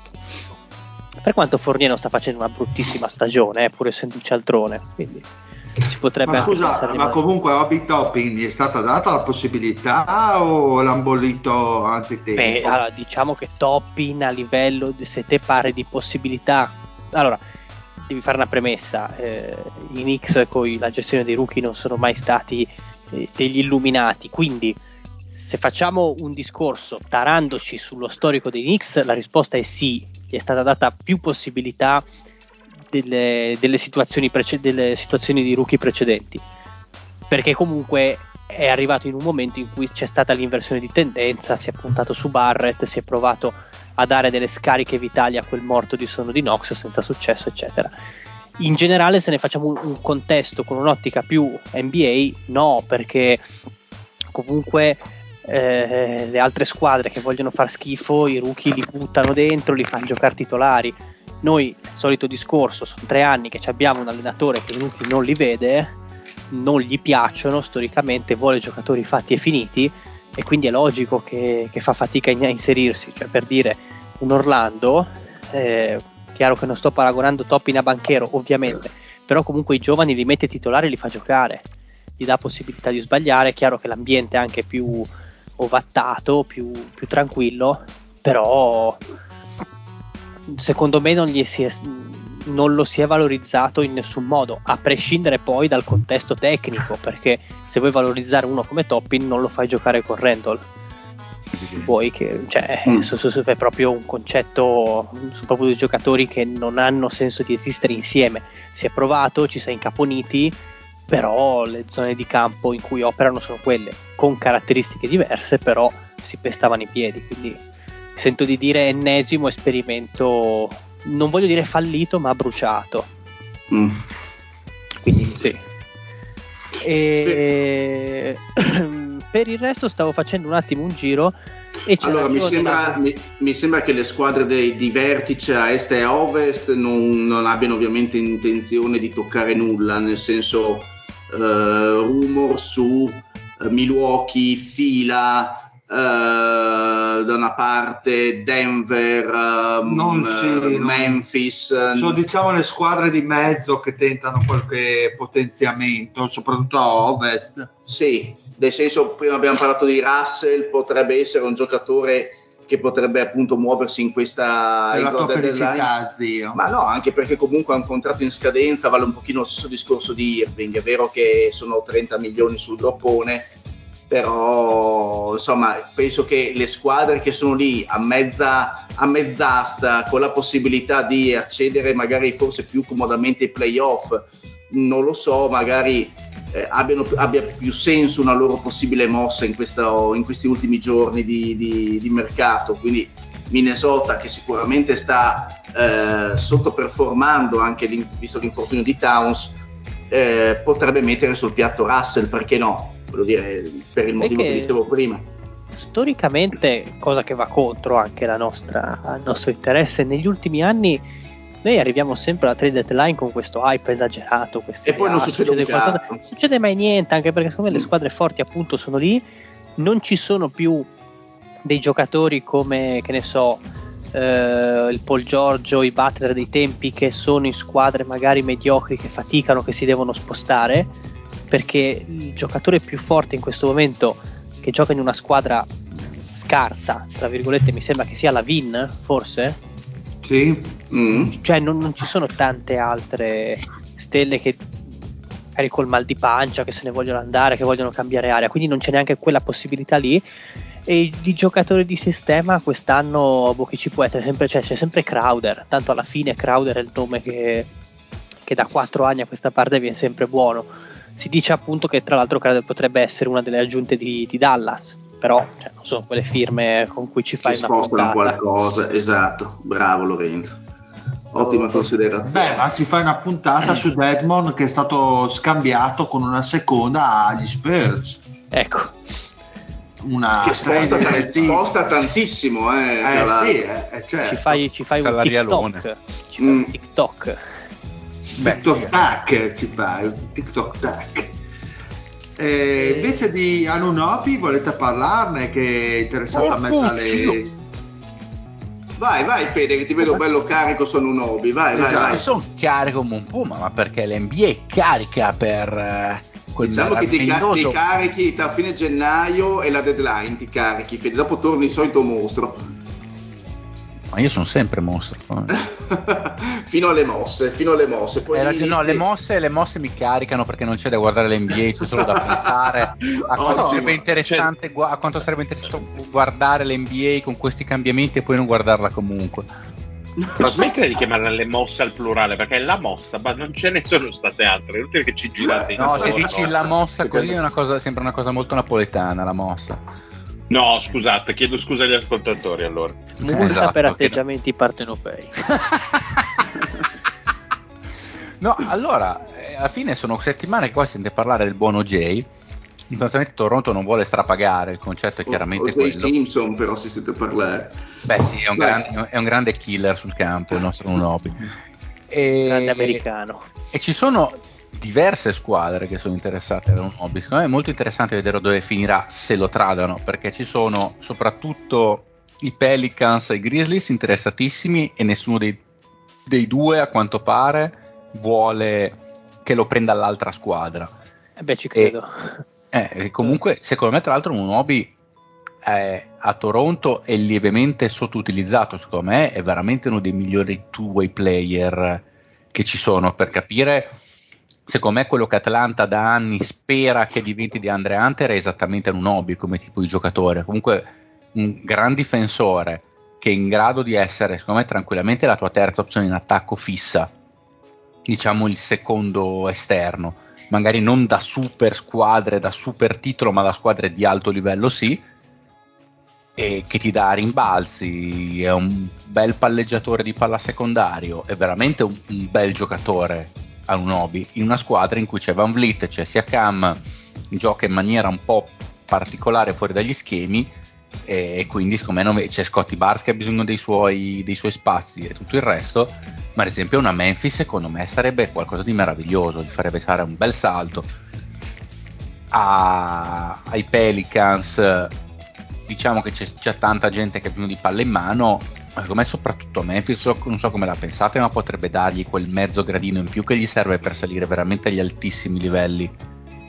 Per quanto Fournier non sta facendo una bruttissima stagione, eh, pur essendo un cialtrone, quindi si potrebbe ma scusa, ma comunque a Topping è stata data la possibilità o l'ha bollito anzitempo? Beh, allora, diciamo che Topping a livello di se te pare di possibilità allora devi fare una premessa, eh, i Knicks con la gestione dei rookie non sono mai stati eh, degli illuminati, quindi se facciamo un discorso tarandoci sullo storico dei Knicks, la risposta è sì, gli è stata data più possibilità delle, delle, situazioni, prece- delle situazioni di rookie precedenti, perché comunque è arrivato in un momento in cui c'è stata l'inversione di tendenza, si è puntato su Barrett, si è provato a dare delle scariche vitali a quel morto di sonno di Nox senza successo, eccetera. In generale, se ne facciamo un, un contesto con un'ottica più NBA, no, perché comunque eh, le altre squadre che vogliono far schifo, i rookie li buttano dentro, li fanno giocare titolari. Noi, solito discorso, sono tre anni che abbiamo un allenatore che i rookie non li vede, non gli piacciono, storicamente vuole giocatori fatti e finiti e quindi è logico che, che fa fatica a inserirsi. Cioè, per dire, un Orlando, eh, chiaro che non sto paragonando Toppin a banchero, ovviamente, però comunque i giovani li mette titolari e li fa giocare, gli dà possibilità di sbagliare, è chiaro che l'ambiente è anche più ovattato, più, più tranquillo, però secondo me non, è, non, lo si è valorizzato in nessun modo, a prescindere poi dal contesto tecnico, perché se vuoi valorizzare uno come Toppin non lo fai giocare con Randall. Vuoi che, cioè, mm. è proprio un concetto, sono proprio due giocatori che non hanno senso di esistere insieme. Si è provato, ci si è incaponiti, però le zone di campo in cui operano sono quelle, con caratteristiche diverse, però si pestavano i piedi, quindi sento di dire ennesimo esperimento, non voglio dire fallito, ma bruciato. Mm. Quindi sì. E... [clears throat] per il resto stavo facendo un attimo un giro e allora mi sembra, mi, mi sembra, che le squadre dei, di vertice a est e a ovest non, non abbiano ovviamente intenzione di toccare nulla, nel senso uh, rumor su uh, Milwaukee, fila, Uh, da una parte Denver, um, sì, Memphis. Sono diciamo le squadre di mezzo che tentano qualche potenziamento, soprattutto a ovest. Sì, nel senso prima abbiamo parlato di Russell, potrebbe essere un giocatore che potrebbe appunto muoversi in questa la felicità, zio. Ma no, anche perché comunque ha un contratto in scadenza, vale un pochino lo stesso discorso di Irving, è vero che sono 30 milioni sul droppone, però insomma penso che le squadre che sono lì a mezza a mezz'asta con la possibilità di accedere magari forse più comodamente ai playoff non lo so magari eh, abbiano, abbia più senso una loro possibile mossa in, questo, in questi ultimi giorni di, di, di, mercato. Quindi Minnesota che sicuramente sta eh, sottoperformando anche visto l'infortunio di Towns, eh, potrebbe mettere sul piatto Russell, perché no? Voglio dire, per il motivo perché... che dicevo prima storicamente, cosa che va contro anche nostra, il nostro interesse, negli ultimi anni noi arriviamo sempre alla trade deadline con questo hype esagerato. E poi non succede, succede qualcosa. Non succede mai niente, anche perché secondo me le squadre forti appunto sono lì, non ci sono più dei giocatori come, che ne so, eh, il Paul Giorgio, i Butler dei tempi che sono in squadre magari mediocri che faticano, che si devono spostare, perché il giocatore più forte in questo momento che gioca in una squadra scarsa, tra virgolette, mi sembra che sia la Vin, forse? Sì. Mm. Cioè non, non, ci sono tante altre stelle che magari col mal di pancia, che se ne vogliono andare, che vogliono cambiare area, quindi non c'è neanche quella possibilità lì. E di giocatori di sistema quest'anno boh, chi ci può essere sempre, cioè, c'è sempre Crowder, tanto alla fine Crowder è il nome che, che da 4 anni a questa parte viene sempre buono. Si dice appunto che tra l'altro potrebbe essere una delle aggiunte di, di Dallas, però cioè, non sono quelle firme con cui ci fai che una spostano qualcosa, esatto, bravo Lorenzo. Ottima considerazione. Beh, ma si fa una puntata su Deadmond che è stato scambiato con una seconda agli Spurs. Ecco. Una che sposta, t- sposta tantissimo, eh, eh sì, eh, eh, certo. ci fai, ci fai un TikTok. Ci fai mm. un TikTok. TikTok sì, tac ci fai, un TikTok tac. Eh, invece di Anunobi volete parlarne che è interessata a me tale... Vai, vai Fede, che ti vedo bello carico su Anunobi, vai, esatto. vai, vai. Sono carico come un puma, ma perché l'NBA è carica per... Uh, quel diciamo che ti, ca- ti, carichi da fine gennaio e la deadline ti carichi, Fede, dopo torni il solito mostro. Ma io sono sempre mostro. [laughs] fino alle mosse, fino alle mosse. Poi ragione, no, le mosse, le mosse mi caricano perché non c'è da guardare l'NBA, c'è solo da pensare [laughs] a quanto, oh, sarebbe interessante, cioè... a quanto sarebbe interessante guardare l'NBA con questi cambiamenti e poi non guardarla comunque. Però smettere di chiamarla le mosse al plurale perché è la mossa, ma non ce ne sono state altre. È inutile che ci girate. No, se dici la mossa così è una cosa, sembra una cosa molto napoletana. La mossa. No, scusate, chiedo scusa agli ascoltatori allora. Multa esatto, per atteggiamenti no. partenopei. [laughs] no, allora, eh, alla fine sono settimane che qua sente parlare del buono Jay sostanzialmente Toronto non vuole strapagare, il concetto è chiaramente o, o quello. Simpson però si sente parlare. Beh sì, è un, gran, è un, grande killer sul campo il nostro Unobi. E, grande americano. E ci sono diverse squadre che sono interessate ad Unobi, secondo me è molto interessante vedere dove finirà se lo tradano, perché ci sono soprattutto i Pelicans e i Grizzlies interessatissimi e nessuno dei, dei due a quanto pare vuole che lo prenda l'altra squadra. Eh beh, ci credo. E, eh, comunque, secondo me, tra l'altro, un hobby eh, a Toronto è lievemente sottoutilizzato. Secondo me è veramente uno dei migliori two-way player che ci sono per capire. Secondo me, quello che Atlanta da anni spera che diventi di Andre Hunter è esattamente un hobby come tipo di giocatore. Comunque, un gran difensore che è in grado di essere, secondo me, tranquillamente la tua terza opzione in attacco fissa diciamo il secondo esterno, magari non da super squadre, da super titolo, ma da squadre di alto livello sì, e che ti dà rimbalzi, è un bel palleggiatore di palla secondario, è veramente un, un bel giocatore a un hobby, in una squadra in cui c'è Van Vliet, c'è Siakam, gioca in maniera un po' particolare fuori dagli schemi, e quindi secondo me c'è Scotty Barnes che ha bisogno dei suoi, dei suoi, spazi e tutto il resto ma ad esempio una Memphis secondo me sarebbe qualcosa di meraviglioso gli farebbe fare un bel salto. A, ai Pelicans diciamo che c'è già tanta gente che ha bisogno di palle in mano ma secondo me soprattutto a Memphis non so come la pensate ma potrebbe dargli quel mezzo gradino in più che gli serve per salire veramente agli altissimi livelli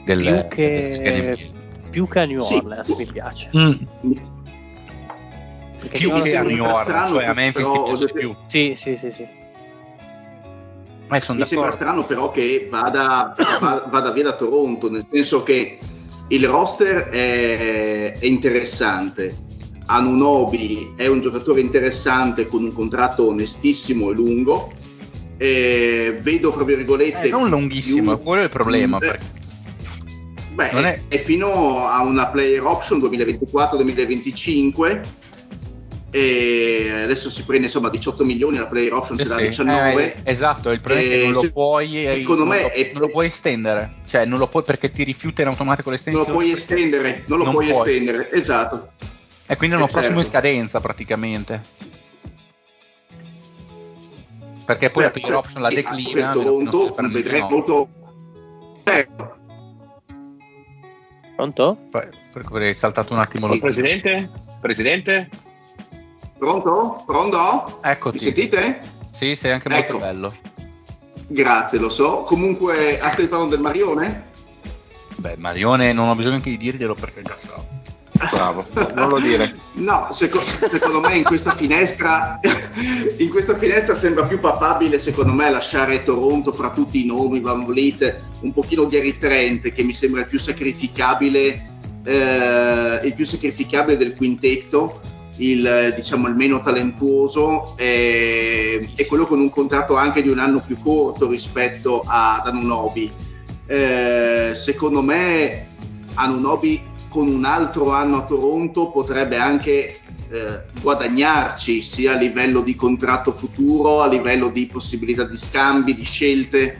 del, più che, del più che a New Orleans sì. mi piace mm perché più che a New Orleans, cioè a Memphis però, ti piace più. Sì, sì, sì, sì. Eh, mi d'accordo. sembra strano però che vada, vada, via da Toronto, nel senso che il roster è, è interessante. Anunobi è un giocatore interessante con un contratto onestissimo e lungo. E vedo, tra virgolette, eh, non lunghissimo, più, quello è il problema. Perché... Beh, è... è fino a una player option 2024-2025 e adesso si prende insomma 18 milioni la player option sì, si dà 19 eh, esatto il problema è che non lo puoi eh, secondo non me lo, è, non lo puoi estendere cioè non lo puoi perché ti rifiuta in automatico l'estensione non lo puoi estendere non lo non puoi, puoi, estendere esatto e quindi è un prossimo certo. in scadenza praticamente perché poi Beh, la player option la declina Toronto vedrei molto pronto? Avrei saltato un attimo lo presidente presidente Pronto? Pronto? Eccoti. Mi sentite? Sì, sei anche molto ecco. bello. Grazie, lo so. Comunque, stai parlando del Marione? Beh, Marione non ho bisogno neanche di dirglielo perché già so. Bravo, non lo dire. No, seco- secondo me in questa finestra [laughs] in questa finestra sembra più papabile secondo me lasciare Toronto fra tutti i nomi, Van Vliet, un pochino Gary Trent che mi sembra il più sacrificabile eh, il più sacrificabile del quintetto il, diciamo, il meno talentuoso e, e, quello con un contratto anche di un anno più corto rispetto ad Anunobi. Eh, secondo me Anunobi con un altro anno a Toronto potrebbe anche eh, guadagnarci sia a livello di contratto futuro, a livello di possibilità di scambi, di scelte.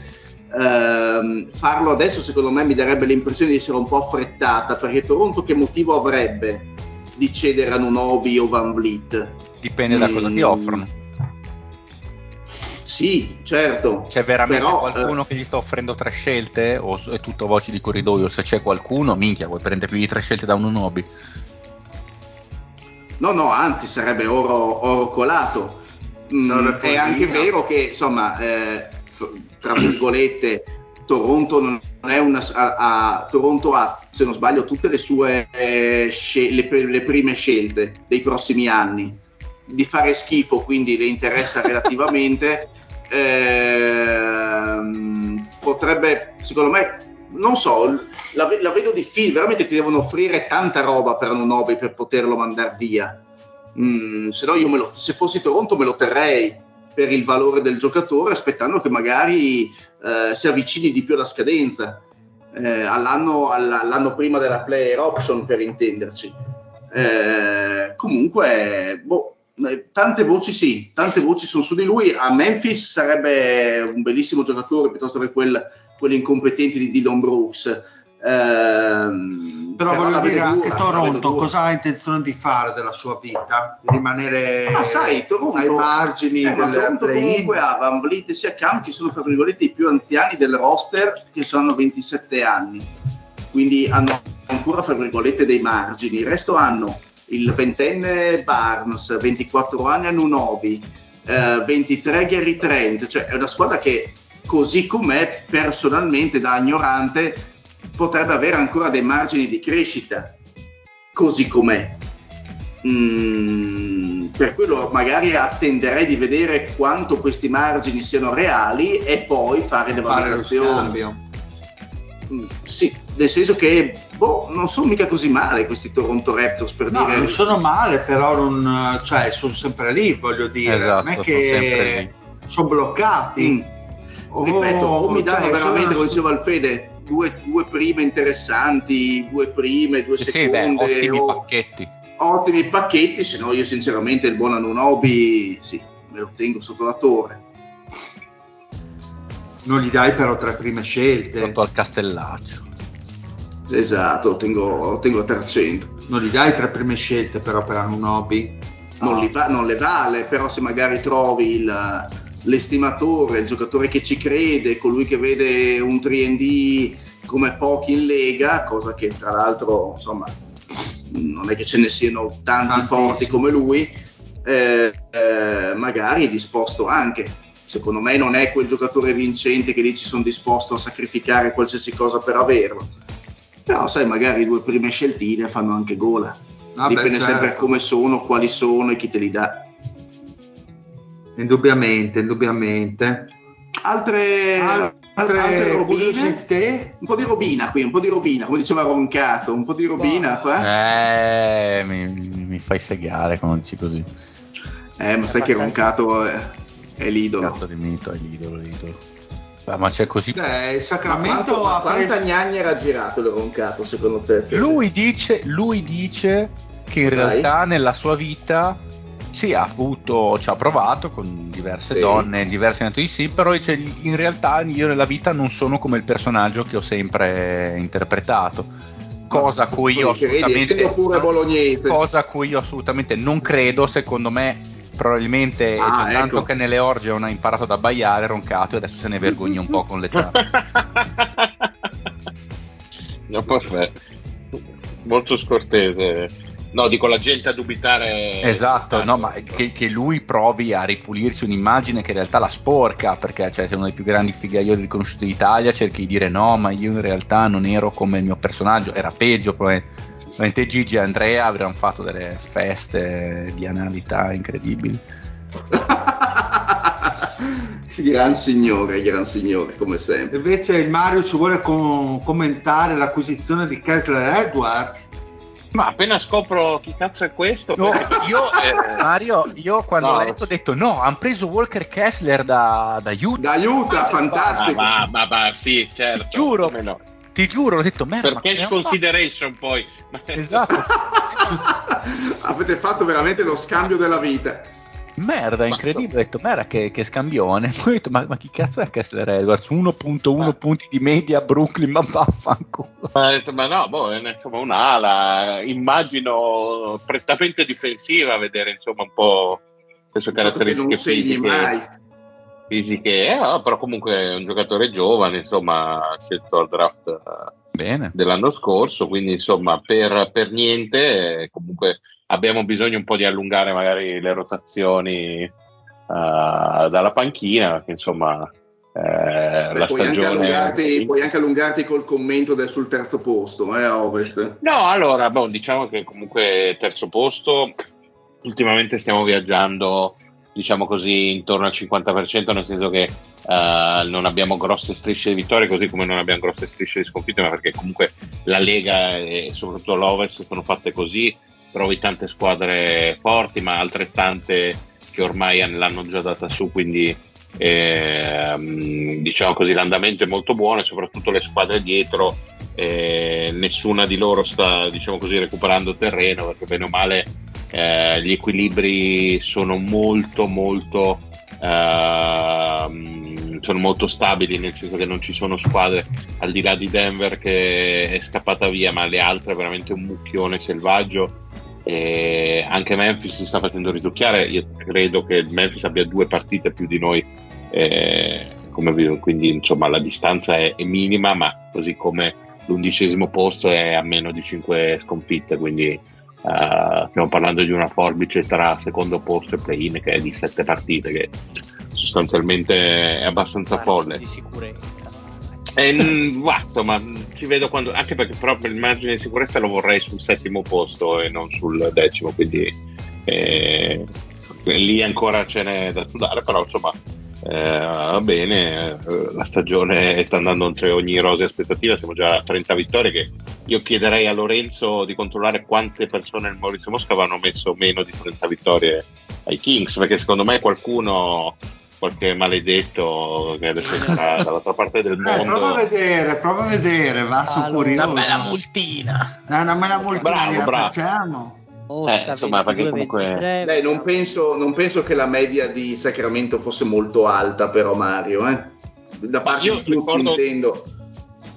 Eh, farlo adesso secondo me mi darebbe l'impressione di essere un po' affrettata perché Toronto che motivo avrebbe di cedere a Nunobi o Van Vliet. Dipende da cosa ti mm. offrono. Sì, certo. C'è veramente però, qualcuno eh, che gli sta offrendo tre scelte o è tutto voci di corridoio? Se c'è qualcuno, minchia, vuoi prendere più di tre scelte da un Nunobi? No, no, anzi sarebbe oro, oro colato. Mm, è anche vero che, insomma, eh, tra virgolette, Toronto non è una, a, a, Toronto ha, se non sbaglio, tutte le sue eh, scel- le, le, prime scelte dei prossimi anni. Di fare schifo, quindi le interessa [laughs] relativamente. Ehm, potrebbe, secondo me, non so, la, la, vedo difficile. Veramente ti devono offrire tanta roba per un Nobi per poterlo mandare via. Mm, se no, io lo, se fossi Toronto me lo terrei per il valore del giocatore aspettando che magari eh, si avvicini di più alla scadenza, eh, all'anno, all'anno, prima della player option per intenderci. Eh, comunque, boh, eh, tante voci sì, tante voci sono su di lui. A Memphis sarebbe un bellissimo giocatore piuttosto che quel, quelli incompetenti di Dylan Brooks. Ehm, però, però voglio dire, anche Toronto cosa ha intenzione di fare della sua vita? Rimanere ah, sai, Toronto, ai margini eh, del Toronto comunque ha Van Vliet e Siakam che sono fra virgolette i più anziani del roster che sono 27 anni quindi hanno ancora fra virgolette dei margini il resto hanno il ventenne Barnes 24 anni a Nunobi eh, 23 Gary Trent cioè è una squadra che così com'è personalmente da ignorante potrebbe avere ancora dei margini di crescita, così com'è. Mm, per quello magari attenderei di vedere quanto questi margini siano reali e poi fare le valutazioni. Mm, sì, nel senso che boh, non sono mica così male questi Toronto Raptors per no, dire. Non sono male, però non, cioè, sono sempre lì, voglio dire. Esatto, non è che sono, sono bloccati. Mm. Oh, Ripeto, o mi danno cioè, veramente, come diceva Alfede, due, due, prime interessanti, due prime, due sì, seconde. Sì, beh, ottimi o, pacchetti. Ottimi pacchetti, se no io sinceramente il buon Anunobi sì, me lo tengo sotto la torre. Non gli dai però tre prime scelte. Sotto al castellaccio. Esatto, lo tengo, lo tengo a 300. Non gli dai tre prime scelte però per Anunobi? Non, oh. va, non le vale, però se magari trovi il l'estimatore, il giocatore che ci crede, colui che vede un 3D come pochi in Lega, cosa che tra l'altro insomma non è che ce ne siano tanti forti come lui, eh, eh, magari è disposto anche. Secondo me non è quel giocatore vincente che dici sono disposto a sacrificare qualsiasi cosa per averlo. Però sai, magari due prime sceltine fanno anche gola. Ah Dipende beh, certo. sempre come sono, quali sono e chi te li dà. Indubbiamente, indubbiamente. Altre, Al- altre, altre robine? Un po' di robina qui, un po' di robina, come diceva Roncato, un po' di robina qua. Eh, mi, mi fai segare quando dici così. Eh, ma sai che Roncato è, è l'idolo. Cazzo di mito, è l'idolo, l'idolo. Ma c'è così. Beh, il Sacramento ma quanto, quanta gnagna era girato il Roncato secondo te? Lui dice, lui dice che in Dai. realtà nella sua vita sì, ha avuto, ci ha provato con diverse sì. donne, diversi metodi sì, però cioè, in realtà io nella vita non sono come il personaggio che ho sempre interpretato. Cosa a cui io assolutamente cosa a cui io assolutamente non credo, secondo me probabilmente ah, è ecco. tanto che nelle orge non ha imparato ad abbaiare, roncato e adesso se ne vergogna un po' con l'età. no, perfetto. Molto scortese No, dico la gente a dubitare. Esatto, no, ma che, che, lui provi a ripulirsi un'immagine che in realtà la sporca, perché cioè, sei uno dei più grandi figaioli riconosciuti d'Italia, cerchi di dire no, ma io in realtà non ero come il mio personaggio, era peggio, probabilmente Gigi e Andrea avranno fatto delle feste di analità incredibili. [laughs] gran signore, gran signore, come sempre. Invece il Mario ci vuole com- commentare l'acquisizione di Kessler Edwards ma appena scopro chi cazzo è questo, no, [laughs] io, eh, Mario, io quando no. ho letto ho detto no, hanno preso Walker Kessler da, da Utah. Da Utah, fantastico. Ma, ma, ma, sì, certo. Ti giuro, no. Ti giuro, ho detto merda. Per cash consideration poi. Esatto. [laughs] Avete fatto veramente lo scambio della vita. Merda, incredibile. Ho detto, merda, che, che scambione. [laughs] Poi ho detto, ma, ma, chi cazzo è Kessler Edwards? 1.1 ah. punti di media Brooklyn, ma vaffanculo. Ma, detto, ma no, boh, è insomma un'ala, immagino prettamente difensiva a vedere insomma un po' le sue caratteristiche fisiche. Fisiche, eh, no, però comunque è un giocatore giovane, insomma, ha scelto al draft Bene. dell'anno scorso, quindi insomma per, per niente comunque abbiamo bisogno un po' di allungare magari le rotazioni uh, dalla panchina, perché insomma eh, Beh, la puoi, stagione... anche puoi anche allungarti col commento del sul terzo posto eh, a Ovest. No, allora, boh, diciamo che comunque terzo posto, ultimamente stiamo viaggiando diciamo così intorno al 50% nel senso che uh, non abbiamo grosse strisce di vittorie così come non abbiamo grosse strisce di sconfitte ma perché comunque la Lega e soprattutto l'Ovest sono fatte così. Trovi tante squadre forti, ma altrettante che ormai l'hanno già data su, quindi eh, diciamo così l'andamento è molto buono e soprattutto le squadre dietro eh, nessuna di loro sta diciamo così recuperando terreno perché bene o male eh, gli equilibri sono molto molto Uh, sono molto stabili, nel senso che non ci sono squadre al di là di Denver che è scappata via, ma le altre veramente un mucchione selvaggio. E anche Memphis si sta facendo risucchiare. Io credo che Memphis abbia due partite più di noi, eh, come, quindi insomma la distanza è, è, minima, ma così come l'undicesimo posto è a meno di 5 sconfitte. Quindi uh, stiamo parlando di una forbice tra secondo posto e play-in che è di 7 partite, che sostanzialmente è abbastanza folle. Di sicurezza. Esatto, ma ci vedo quando. Anche perché proprio il margine di sicurezza lo vorrei sul settimo posto e non sul decimo, quindi eh, lì ancora ce n'è da sudare, però insomma eh, va bene, eh, la stagione sta andando oltre ogni rose aspettativa, siamo già a 30 vittorie che io chiederei a Lorenzo di controllare quante persone nel Maurizio Mosca avevano messo meno di 30 vittorie ai Kings, perché secondo me qualcuno qualche maledetto che adesso sarà [laughs] dall'altra parte del mondo. Eh, prova a vedere, prova a vedere, va su allora, curioso. Una bella multina. No, una bella multina bravo, bravo. facciamo. Eh, insomma, 22, comunque... 23, Beh, non penso, non penso, che la media di Sacramento fosse molto alta, però Mario, eh? da parte io di tutti intendo.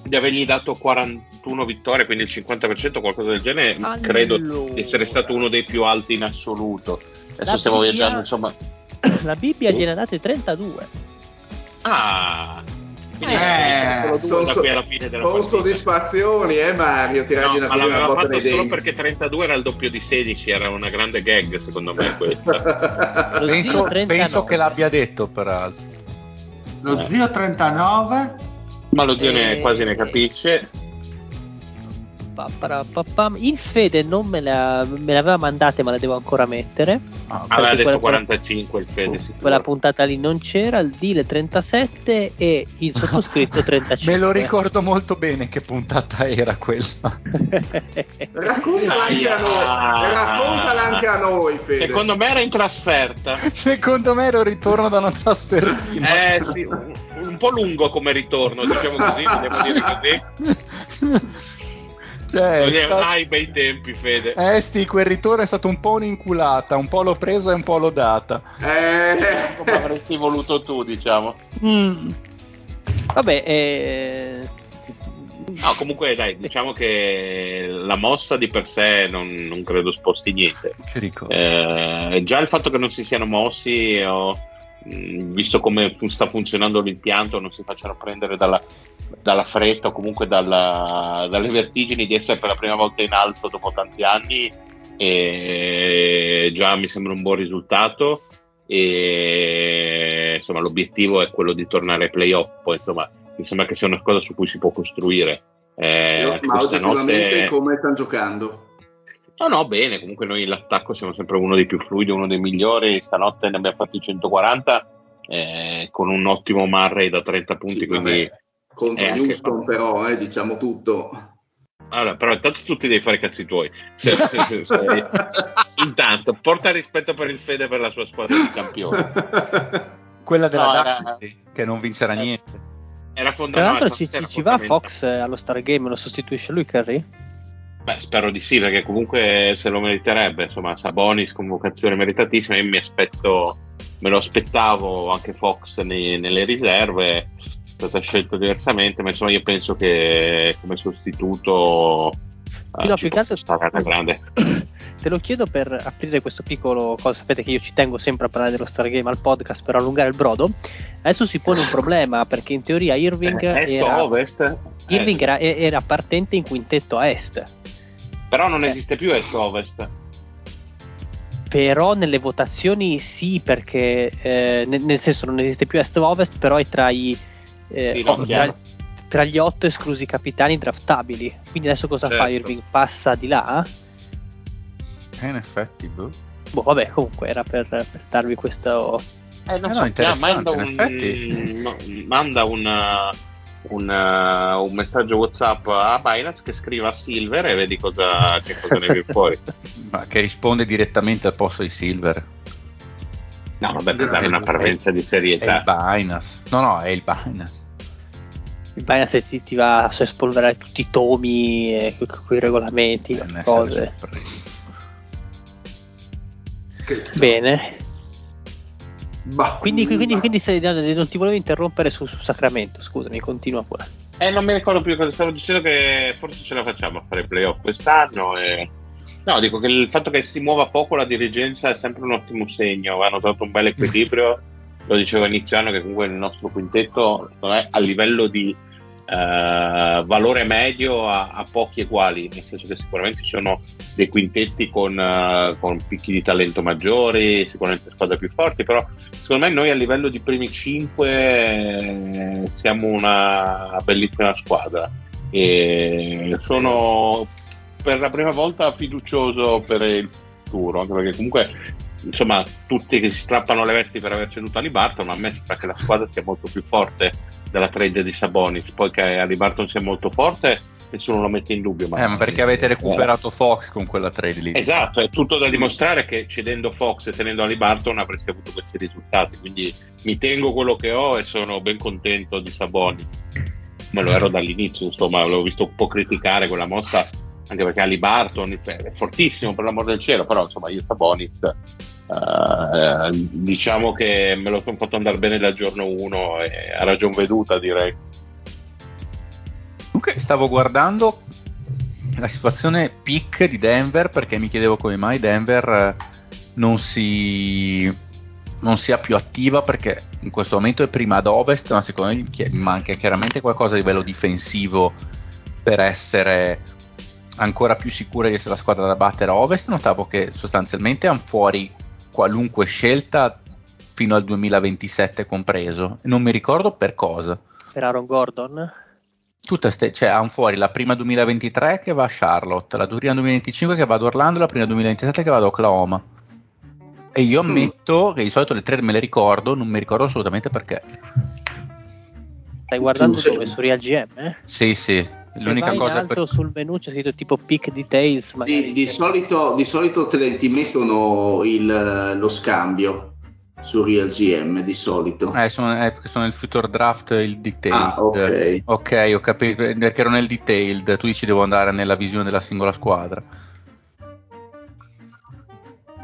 Di avergli dato 41 vittorie, quindi il 50%, qualcosa del genere, allora. credo di essere stato uno dei più alti in assoluto. Adesso la stiamo Bibbia, viaggiando, insomma. [coughs] La Bibbia gliene ha date 32. Ah, eh, sono, so, sono soddisfazioni, eh Mario, tirargli no, una, una botta nei solo perché 32 era il doppio di 16, era una grande gag secondo me questa. [laughs] penso, penso, che l'abbia detto peraltro. Lo eh. zio 39? Ma lo zio e... ne, quasi ne capisce. Il Fede non me, la, me le aveva mandate, ma le devo ancora mettere. Ah, aveva detto 45 il Fede. Sicuro. Quella puntata lì non c'era, il Dile 37 e il sottoscritto 35. [laughs] me lo ricordo molto bene che puntata era quella. [laughs] Raccontala anche a noi, raccontala anche a noi Fede. Secondo me era in trasferta. [laughs] Secondo me era un ritorno da una trasferta. Eh sì, un, un po' lungo come ritorno, diciamo così, vogliamo dire così. Cioè, non sta... ai bei tempi, Fede. Eh, sti, quel ritorno è stato un po' un'inculata, un po' l'ho presa e un po' l'ho data. Eh, come avresti voluto tu, diciamo. Mm. Vabbè, eh... No, comunque dai, diciamo che la mossa di per sé non, non credo sposti niente. Che ricordo. Eh, già il fatto che non si siano mossi o visto come sta funzionando l'impianto, non si facciano prendere dalla, dalla fretta o comunque dalla, dalle vertigini di essere per la prima volta in alto dopo tanti anni. E già mi sembra un buon risultato. E insomma, l'obiettivo è quello di tornare ai playoff. Poi, insomma, mi sembra che sia una cosa su cui si può costruire. Eh, ma oggettivamente notte... come stanno giocando? No, no, bene, comunque noi l'attacco siamo sempre uno dei più fluidi, uno dei migliori, stanotte ne abbiamo fatti 140 eh, con un ottimo Murray da 30 punti, sì, quindi... Contro Houston anche... però, eh, diciamo tutto. Allora, però intanto tu ti devi fare i cazzi tuoi. Cioè, cioè, cioè, intanto, porta rispetto per il Fede per la sua squadra di campione. [laughs] Quella della no, era... che non vincerà niente. Era fondamentale. Tra l'altro ci, ci va Fox allo Star Game, lo sostituisce lui Curry? Beh, spero di sì, perché comunque se lo meriterebbe. Insomma, Sabonis, convocazione meritatissima. Io mi aspetto, me lo aspettavo anche Fox nei, nelle riserve. È stata scelta diversamente, ma insomma, io penso che come sostituto. Sì, no, più che altro grande. [clears throat] Te lo chiedo per aprire questo piccolo cosa. Sapete che io ci tengo sempre a parlare dello Stargame al podcast per allungare il brodo. Adesso si pone un problema perché in teoria Irving, eh, era, ovest. Irving eh. era, era partente in quintetto a est però non eh. esiste più est-ovest. Però nelle votazioni sì, perché eh, nel, nel, senso non esiste più est-ovest, però è tra, i, eh, sì, no, tra, tra, gli otto esclusi capitani draftabili. Quindi adesso cosa certo. fa Irving? Passa di là? Eh, in effetti, boh. Boh, vabbè, comunque era per, per darvi questo... Eh, non eh so, no, manda, un, manda una un, uh, un, messaggio WhatsApp a Binance che scriva a Silver e vedi cosa, che cosa ne viene fuori. [laughs] Ma che risponde direttamente al posto di Silver. No, vabbè, per dare una parvenza di serietà. È il Binance. No, no, è il Binance. Il Binance ti, ti va a spolverare tutti i tomi e quei regolamenti, e cose. Bene. Bah. Quindi, quindi, quindi se, non ti volevo interrompere su, su Sacramento, scusami, continua pure. Eh, non mi ricordo più cosa stavo dicendo che forse ce la facciamo a fare playoff quest'anno e... No, dico che il fatto che si muova poco la dirigenza è sempre un ottimo segno, hanno trovato un bel equilibrio, lo dicevo inizio anno che comunque il nostro quintetto a livello di eh, valore medio a, a, pochi eguali, nel senso che sicuramente ci sono dei quintetti con, uh, con, picchi di talento maggiori, sicuramente squadre più forti, però secondo me noi a livello di primi cinque eh, siamo una bellissima squadra. E sono per la prima volta fiducioso per il futuro, anche perché comunque insomma tutti che si strappano le vesti per aver ceduto a Libarton, a me sembra che la squadra sia molto più forte della trade di Sabonis, poi che a Libarton sia molto forte nessuno lo mette in dubbio. Ma, eh, perché avete recuperato eh. Fox con quella trade lì? Esatto, è tutto da dimostrare che cedendo Fox e tenendo Ali Barton avreste avuto questi risultati, quindi mi tengo quello che ho e sono ben contento di Sabonis. Ma lo ero dall'inizio, insomma, l'avevo visto un po' criticare quella mossa, anche perché Ali Barton è fortissimo per l'amor del cielo, però insomma io Sabonis Uh, diciamo che me lo sono fatto andare bene dal giorno 1 e a ragion veduta direi. Comunque stavo guardando la situazione peak di Denver perché mi chiedevo come mai Denver eh, non si non sia più attiva perché in questo momento è prima ad ovest ma secondo me manca chiaramente qualcosa a livello difensivo per essere ancora più sicura di essere la squadra da battere a ovest notavo che sostanzialmente hanno fuori qualunque scelta fino al 2027 compreso. Non mi ricordo per cosa. Per Aaron Gordon? Tutte ste, cioè hanno fuori la prima 2023 che va a Charlotte, la prima 2025 che va ad Orlando, la prima 2027 che va ad Oklahoma. E io mm. ammetto mm. che di solito le tre me le ricordo, non mi ricordo assolutamente perché. Stai guardando dove? Su Real GM? Eh? Sì, sì. L'unica cosa in alto per... sul menu c'è scritto tipo pick details. Sì, di, solito, di solito te ti mettono il, lo scambio su Real GM di solito. Eh, sono, eh, perché sono nel future draft il detailed. Ah, ok. Ok, ho capito, perché ero nel detailed, tu dici devo andare nella visione della singola squadra.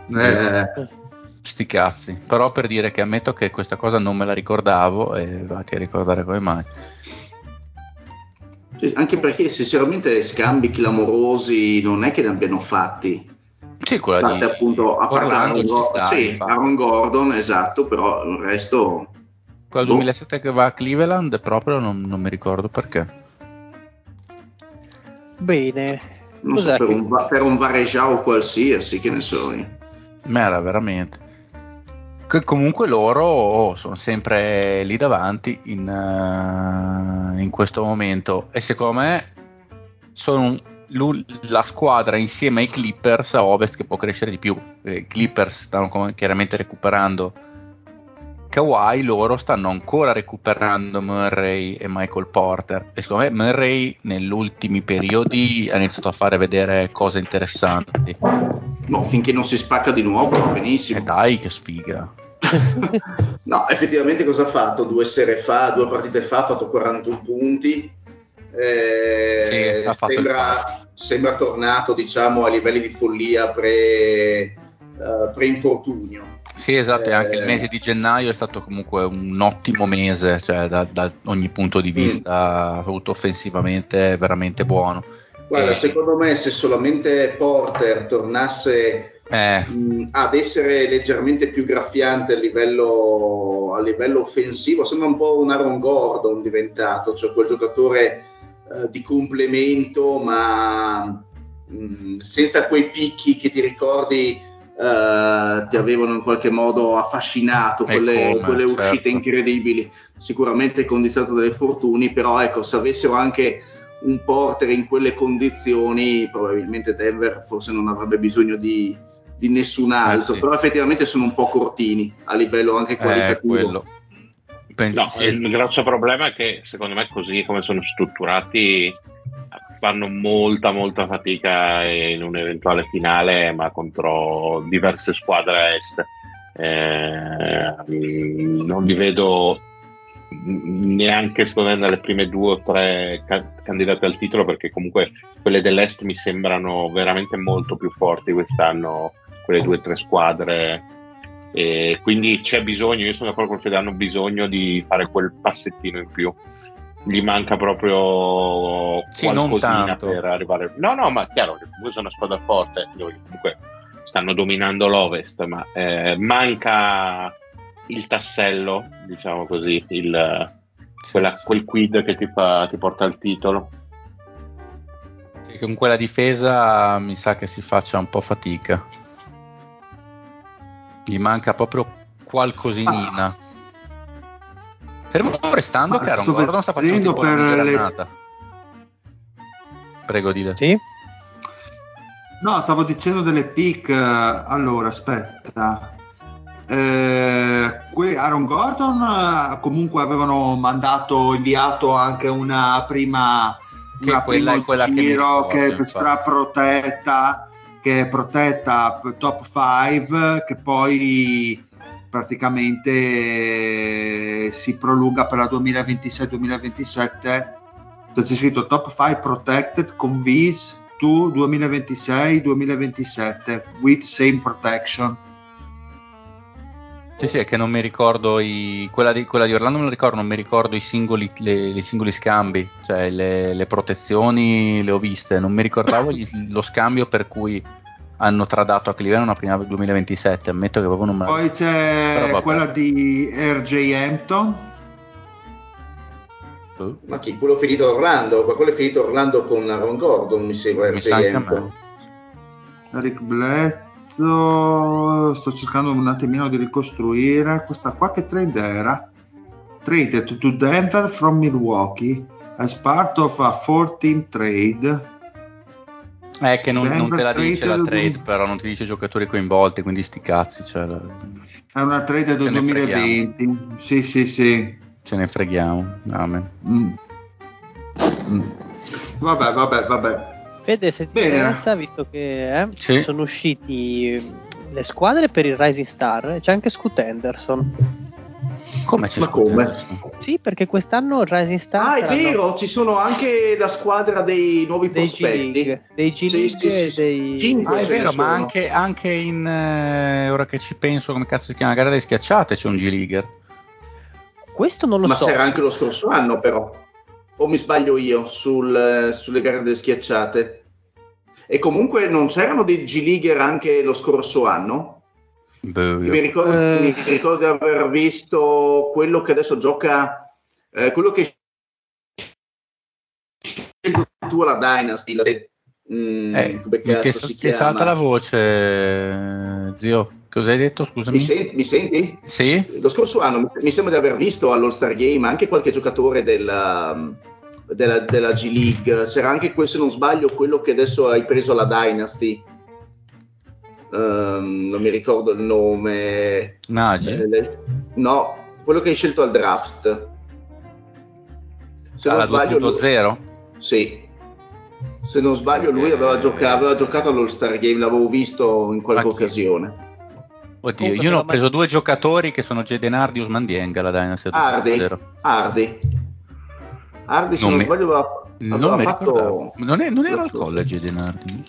Eh. Sti cazzi, però per dire che ammetto che questa cosa non me la ricordavo e vatti a ricordare come mai anche perché sinceramente scambi clamorosi non è che ne abbiano fatti. Sì, quella di appunto a parlare sta, sì, Aaron Gordon, esatto, però il resto... Quel 2007 boh. che va a Cleveland proprio non, non mi ricordo perché. Bene. Non so, per, che... un, per un Varejao qualsiasi, che ne so io. Mera, veramente che comunque loro sono sempre lì davanti in, uh, in questo momento e secondo me sono la squadra insieme ai Clippers a ovest che può crescere di più. I Clippers stanno chiaramente recuperando Kawhi, loro stanno ancora recuperando Murray e Michael Porter e secondo me Murray negli ultimi periodi ha iniziato a fare vedere cose interessanti. No, finché non si spacca di nuovo va benissimo. E eh dai, che sfiga. [laughs] no, effettivamente cosa ha fatto? Due sere fa, due partite fa, ha fatto 41 punti. Eh, sì, sembra, sembra, tornato diciamo a livelli di follia pre, uh, pre-infortunio. Sì, esatto, e anche il eh, mese di gennaio è stato comunque un ottimo mese, cioè da, da ogni punto di mm. vista, mm. avuto offensivamente veramente buono. Guarda, e... secondo me se solamente Porter tornasse eh. mh, ad essere leggermente più graffiante a livello, a livello, offensivo, sembra un po' un Aaron Gordon diventato, cioè quel giocatore eh, di complemento, ma mh, senza quei picchi che ti ricordi Uh, ti avevano in qualche modo affascinato, quelle, come, quelle uscite certo. incredibili, sicuramente condizionato dalle fortuni, però ecco, se avessero anche un porter in quelle condizioni, probabilmente Denver forse non avrebbe bisogno di, di nessun altro, eh sì. però effettivamente sono un po' cortini a livello anche eh, qualitativo. Eh, no, il grosso problema è che secondo me così come sono strutturati fanno molta molta fatica in un eventuale finale ma contro diverse squadre est eh, non li vedo neanche secondo me nelle prime due o tre ca- candidate al titolo perché comunque quelle dell'est mi sembrano veramente molto più forti quest'anno quelle due o tre squadre E quindi c'è bisogno, io sono d'accordo con te, hanno bisogno di fare quel passettino in più. Gli manca proprio Sì, qualcosina per arrivare. No, no, ma chiaro che comunque sono una squadra forte, comunque stanno dominando l'Ovest, ma eh, manca il tassello, diciamo così, il, quella- quel quid che ti, fa, ti porta al titolo. Sì, Con quella difesa mi sa che si faccia un po' fatica. Gli manca proprio qualcosinina. Fermo restando Ma che Aaron Gordon sta facendo tipo per le- granata. Prego, dile. Sì? No, stavo dicendo delle pick. eh, Allora, aspetta. Eh, Aaron Gordon eh, comunque avevano mandato, inviato anche una prima Che una quella primo è quella che ricordo, che, sarà protetta che è protetta top 5 che poi praticamente eh, si prolunga per la 2026-2027 c'è scritto top 5 protected con vis to 2026-2027 with same protection. Sì, sì, è che non mi ricordo i... quella, di, quella di Orlando lo ricordo, non mi ricordo i singoli, le, i singoli scambi, cioè le, le protezioni le ho viste, non mi ricordavo gli- lo scambio per cui hanno tradato a Cleveland una prima 2027, ammetto che proprio non me la poi c'è quella di RJ Hampton ricordo. Ma chi? Quello finito Orlando? Ma quello è finito Orlando con Aaron Gordon, mi sembra. Mi RJ Hampton. Eric Bledsoe sto cercando un attimino di ricostruire questa qua che trade era traded to Denver from Milwaukee as part of a 4-team trade È che non, non te la dice la trade- però non ti dice i giocatori coinvolti, quindi sti cazzi, cioè, è una trade del Ce ne 2020 sì sì sì ce ne freghiamo. Amen. Mm. Mm. vabbè vabbè vabbè Fede, se ti Bene. interessa, visto che eh, Sì. sono usciti eh, le squadre per il Rising Star, eh, c'è anche Scoot Henderson. Come c'è Ma come? Sì, perché quest'anno il Rising Star Ah, è vero, ci sono anche la squadra dei nuovi dei prospetti. League, dei G Sì, sì, sì, dei Cinque Ah, è vero, ma anche, anche in eh, ora che ci penso, come cazzo si chiama? Gara delle schiacciate c'è un G-Leaguer. Questo non lo Ma so. c'era anche lo scorso anno, però. O mi sbaglio io sul, sulle gare delle schiacciate? E comunque non c'erano dei G-Leaguer anche lo scorso anno? Boh, Mi ricordo, Eh. mi ricordo di aver visto quello che adesso gioca, eh, quello che tu la Dynasty. la- mm, Eh, ti, si chiama? salta la voce, zio. Cosa hai detto? Scusami. Mi senti? Mi senti? Sì? Lo scorso anno mi- sembra di aver visto all'All Star Game anche qualche giocatore della, della, della G League. C'era anche quel, se non sbaglio, quello che adesso hai preso alla Dynasty. Ehm, non mi ricordo il nome. Nagi? Eh, le- no, quello che hai scelto al draft. Se non Alla sbaglio, lui- 2.0? sì. Se non sbaglio, lui aveva, gioca- aveva giocato all'All Star Game, l'avevo visto in qualche chi? occasione. Oddio, Comunque io ne ho preso due giocatori che sono Jaden Hardy e Usman Dieng alla Dynasty Hardy, 2.0. Hardy. Hardy, se Non non, mi- sbaglio, aveva, Non aveva mi fatto... Non, è- non era al college Jaden Hardy?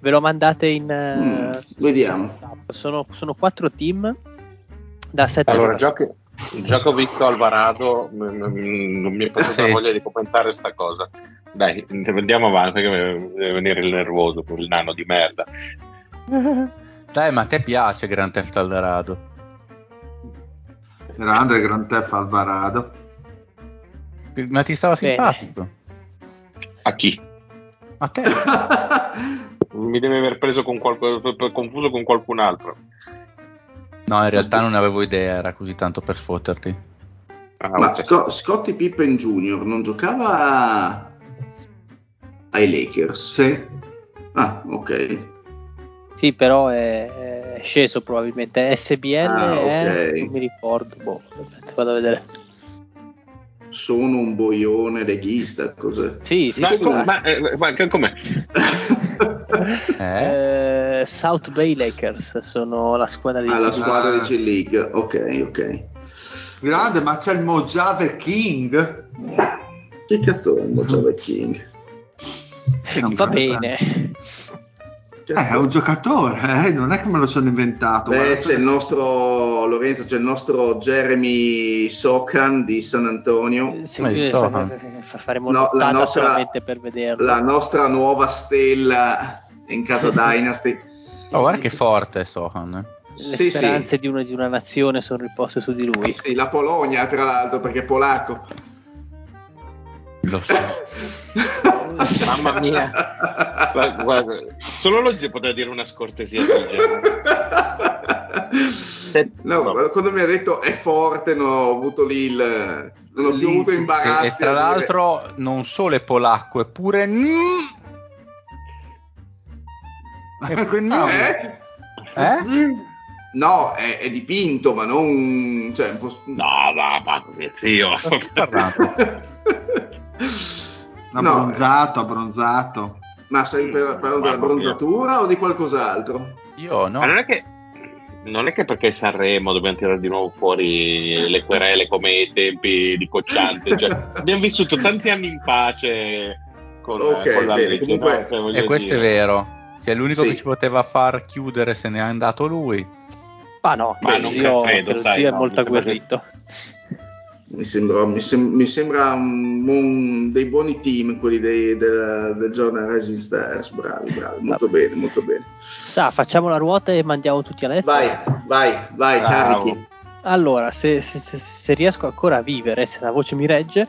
Ve lo mandate in... Mm, eh, vediamo. sono, sono quattro team da sette Allora, giochi, gioco Victor Alvarado, mm, mm, non mi è passata Sì. voglia di commentare sta cosa. Dai, andiamo avanti perché mi deve venire il nervoso, quel nano di merda. [laughs] Dai, ma a te piace Grand Theft Alvarado? grande Grand Theft Alvarado Ma ti stava Bene. simpatico? A chi? A te? [laughs] Mi deve aver preso con qualcuno, confuso con qualcun altro. No, in realtà non avevo idea, era così tanto per fotterti. Ah, Ma ok. Sco- Scottie Pippen Jr. non giocava ai Lakers? sì Ah, ok. Sì, però è, è sceso probabilmente. SBL Ah, è... ok. Non mi ricordo. Boh, aspetta, vado a vedere. Sono un boione leghista, cos'è? Sì, sì. Ma, com- ma, eh, ma com'è? [laughs] Eh? Eh, South Bay Lakers sono la squadra di... Ah, la squadra di G League, ok, ok. grande ma c'è il Mojave King Che cazzo è un Mojave King? Sì, non va basta. Bene. Eh, è un giocatore, eh, non è che me lo sono inventato. Beh, c'è il nostro Lorenzo, c'è il nostro Jeremy Sokan di San Antonio. Eh, sì, eh, fa, faremo no, la nostra, per vederlo. La nostra nuova stella in casa [laughs] Dynasty. Oh, guarda che forte Sohan. Le sì, speranze sì. Di, una, di, una, nazione sono riposte su di lui. Sì, la Polonia, tra l'altro, perché è polacco. Lo so. Mamma mia. Guarda, guarda, solo lo zio poteva dire una scortesia del genere. [laughs] No, no, quando mi ha detto è forte, non ho avuto lì il. Non ho più avuto imbarazzo. E tra l'altro, dire... non solo è polacco, è pure. È [laughs] pure... Eh? eh? No, è, è, dipinto, ma non. Cioè, un po'... No, va, va, zio. [laughs] Abbronzato, no, abbronzato. Ma stai parlando della bronzatura o di qualcos'altro? Io no. Ma non è che non è che perché Sanremo dobbiamo tirare di nuovo fuori le querele come ai tempi di Cocciante. Cioè, [laughs] abbiamo vissuto tanti anni in pace con, okay, con la bene, legge. Comunque, no? cioè, e questo dire. è vero. Se è l'unico sì. che ci poteva far chiudere se ne è andato lui. Ma no, ma non zio, credo, sai, zio no, è molto agguerrito. Che mi sembra, mi sem- mi sembra un, un, dei buoni team quelli dei, del, del giornale Rising Stars. Bravi bravi. Molto no. bene molto bene. Sa, facciamo la ruota e mandiamo tutti a letto. Vai vai vai Bravo. carichi. Allora se, se, se, se, riesco ancora a vivere se la voce mi regge.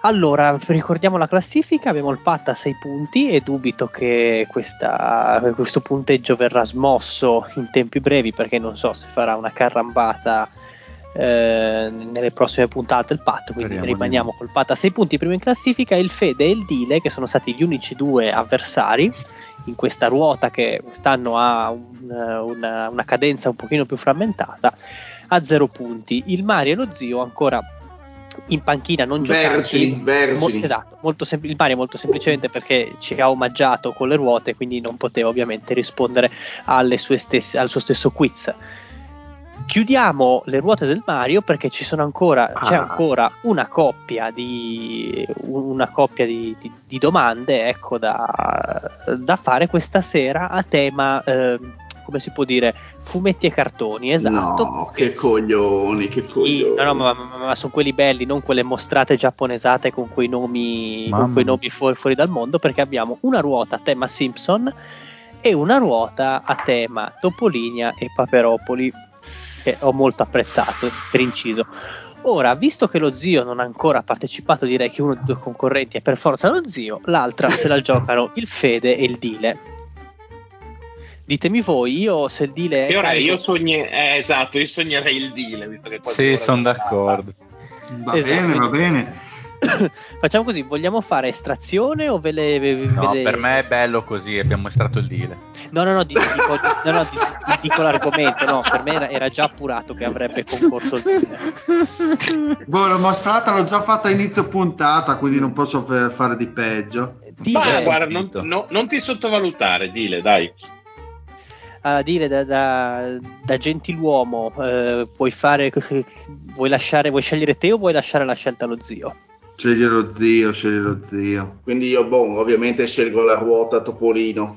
Allora ricordiamo la classifica. Abbiamo il Pat a 6 punti e dubito che questa, questo punteggio verrà smosso in tempi brevi perché non so se farà una carrambata eh, nelle prossime puntate il Pat, quindi Speriamo rimaniamo col Pat a 6 punti primo in classifica, il Fede e il Dile che sono stati gli unici due avversari in questa ruota che quest'anno ha un, una, una, cadenza un pochino più frammentata a 0 punti. Il Mario e lo zio ancora in panchina non vergini, vergini. Mo- esatto, molto sem- il Mario molto semplicemente perché ci ha omaggiato con le ruote quindi non poteva ovviamente rispondere stesse, al suo stesso quiz chiudiamo le ruote del Mario perché ci sono ancora, ah. c'è ancora una coppia di, una coppia di, di, di domande ecco, da, da, fare questa sera a tema. Eh, come si può dire, fumetti e cartoni, esatto. No, che coglioni, che coglioni. no, no, ma, ma, ma, sono quelli belli, non quelle mostrate giapponesate con quei nomi, con quei nomi fuori, fuori, dal mondo, perché abbiamo una ruota a tema Simpson e una ruota a tema Topolinia e Paperopoli che ho molto apprezzato, per inciso. Ora, visto che lo zio non ha ancora partecipato, direi che uno dei due concorrenti è per forza lo zio, l'altra se la giocano il Fede e il Dile. Ditemi voi, io se il Dile è. Ora io sogni- eh, esatto, io sognerei il Dile, visto che Sì, sono d'accordo. Va esatto, bene, va bene. [coughs] Facciamo così, vogliamo fare estrazione o ve le... Ve no, le... per me è bello così, abbiamo estratto il deal. No, no, no, dico, no, no, dico l'argomento, no, per me era, era, già appurato che avrebbe concorso il deal. [laughs] Boh, l'ho mostrata, l'ho già fatta a inizio puntata, quindi non posso fare di peggio. Ma guarda, non, no, non ti sottovalutare, dile, dai a dire da, da, da gentiluomo eh, vuoi fare vuoi lasciare vuoi scegliere te o vuoi lasciare la scelta allo zio Scegli lo zio, scegli lo zio. Quindi io, boh, ovviamente scelgo la ruota Topolino.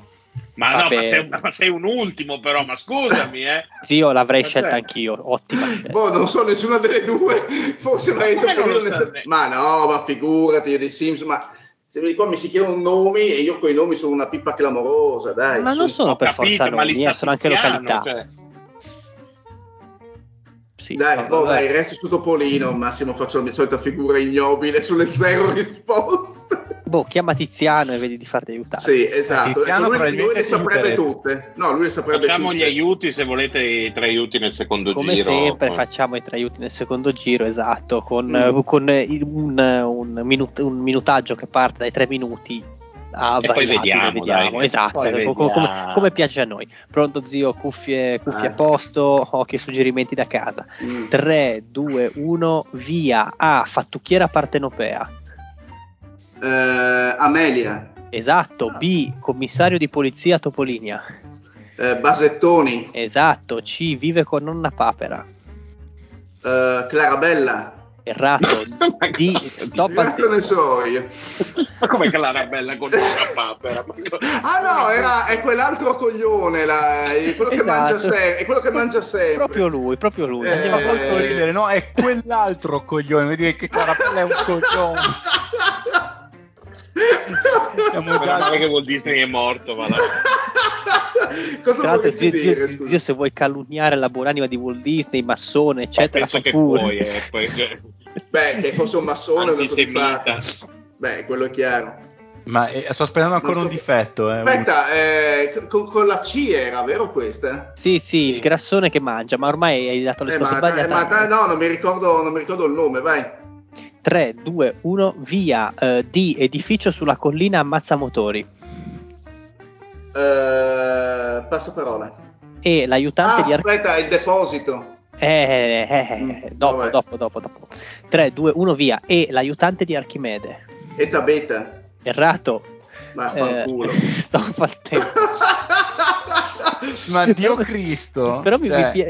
Ma Vabbè. no, ma sei, ma sei, un ultimo però, ma scusami, eh. Zio, l'avrei scelta anch'io, ottima scelta. Boh, non so nessuna delle due, forse Topolino. So, ma no, ma figurati, io dei Sims, ma se vedi qua mi si chiedono nomi e io con i nomi sono una pippa clamorosa, dai. Ma su. non sono per capito, forza nomi, eh, sono anche località. Cioè sì, dai, boh, dai, resto su Topolino. Massimo faccio la mia solita figura ignobile sulle zero risposte. Boh, chiama Tiziano e vedi di farti aiutare. Sì, esatto. Tiziano ecco, lui, lui le saprebbe tutte. No, lui le saprebbe facciamo tutte. gli aiuti se volete i tre aiuti nel secondo Come giro. Come sempre facciamo i tre aiuti nel secondo giro, esatto, con, mm. con un, un, minut- un minutaggio che parte dai tre minuti Ah, e poi vediamo, vediamo. Dai, esatto, poi vediamo. Come, come, piace a noi. Pronto zio, cuffie, cuffie a eh. posto, occhi e suggerimenti da casa. Mm. 3, 2, 1, via. A, fattucchiera partenopea. Uh, Amelia. Esatto, B, commissario di polizia Topolinia. Uh, Basettoni. Esatto, C, vive con nonna Papera. Uh, Clarabella. Errato. [laughs] D, stop Cazzo ne so io. [laughs] Ma come Clarabella con una papera? Ah no, era, è quell'altro coglione, è quello, che Esatto. mangia se- è quello che mangia sempre. Proprio lui, proprio lui. Eh, Andiamo molto Eh. ridere, no? È quell'altro coglione, vuol dire che Carapella è un coglione. [laughs] Siamo già male che Walt Disney è morto, ma la- Cosa Tra l'altro, zio, zio- dire? zio, se vuoi calunniare la buonanima di Walt Disney, massone, eccetera, penso fa che pure. puoi, eh, poi, cioè, Beh, che fosse un massone. Beh, quello è chiaro. Ma eh, sto aspettando ancora Non un difetto. Eh. Aspetta, eh, con, con la C era, vero questa? Sì, sì, il grassone che mangia, ma ormai hai dato le Eh, ma, eh, sbagliate. ma dai, no, non mi, ricordo, non mi ricordo il nome, vai. 3, 2, 1, via eh, di edificio sulla collina ammazza motori. Eh, passa parola. E l'aiutante Ah, di Ar- aspetta, il deposito. Eh, eh, eh, Mm, dopo, dopo, dopo, dopo. 3, 2, 1, via. E l'aiutante di Archimede. Eta beta. Errato. Ma Eh, [laughs] fanculo. stop al tempo. [laughs] Ma Dio Cristo. Però mi, Cioè, mi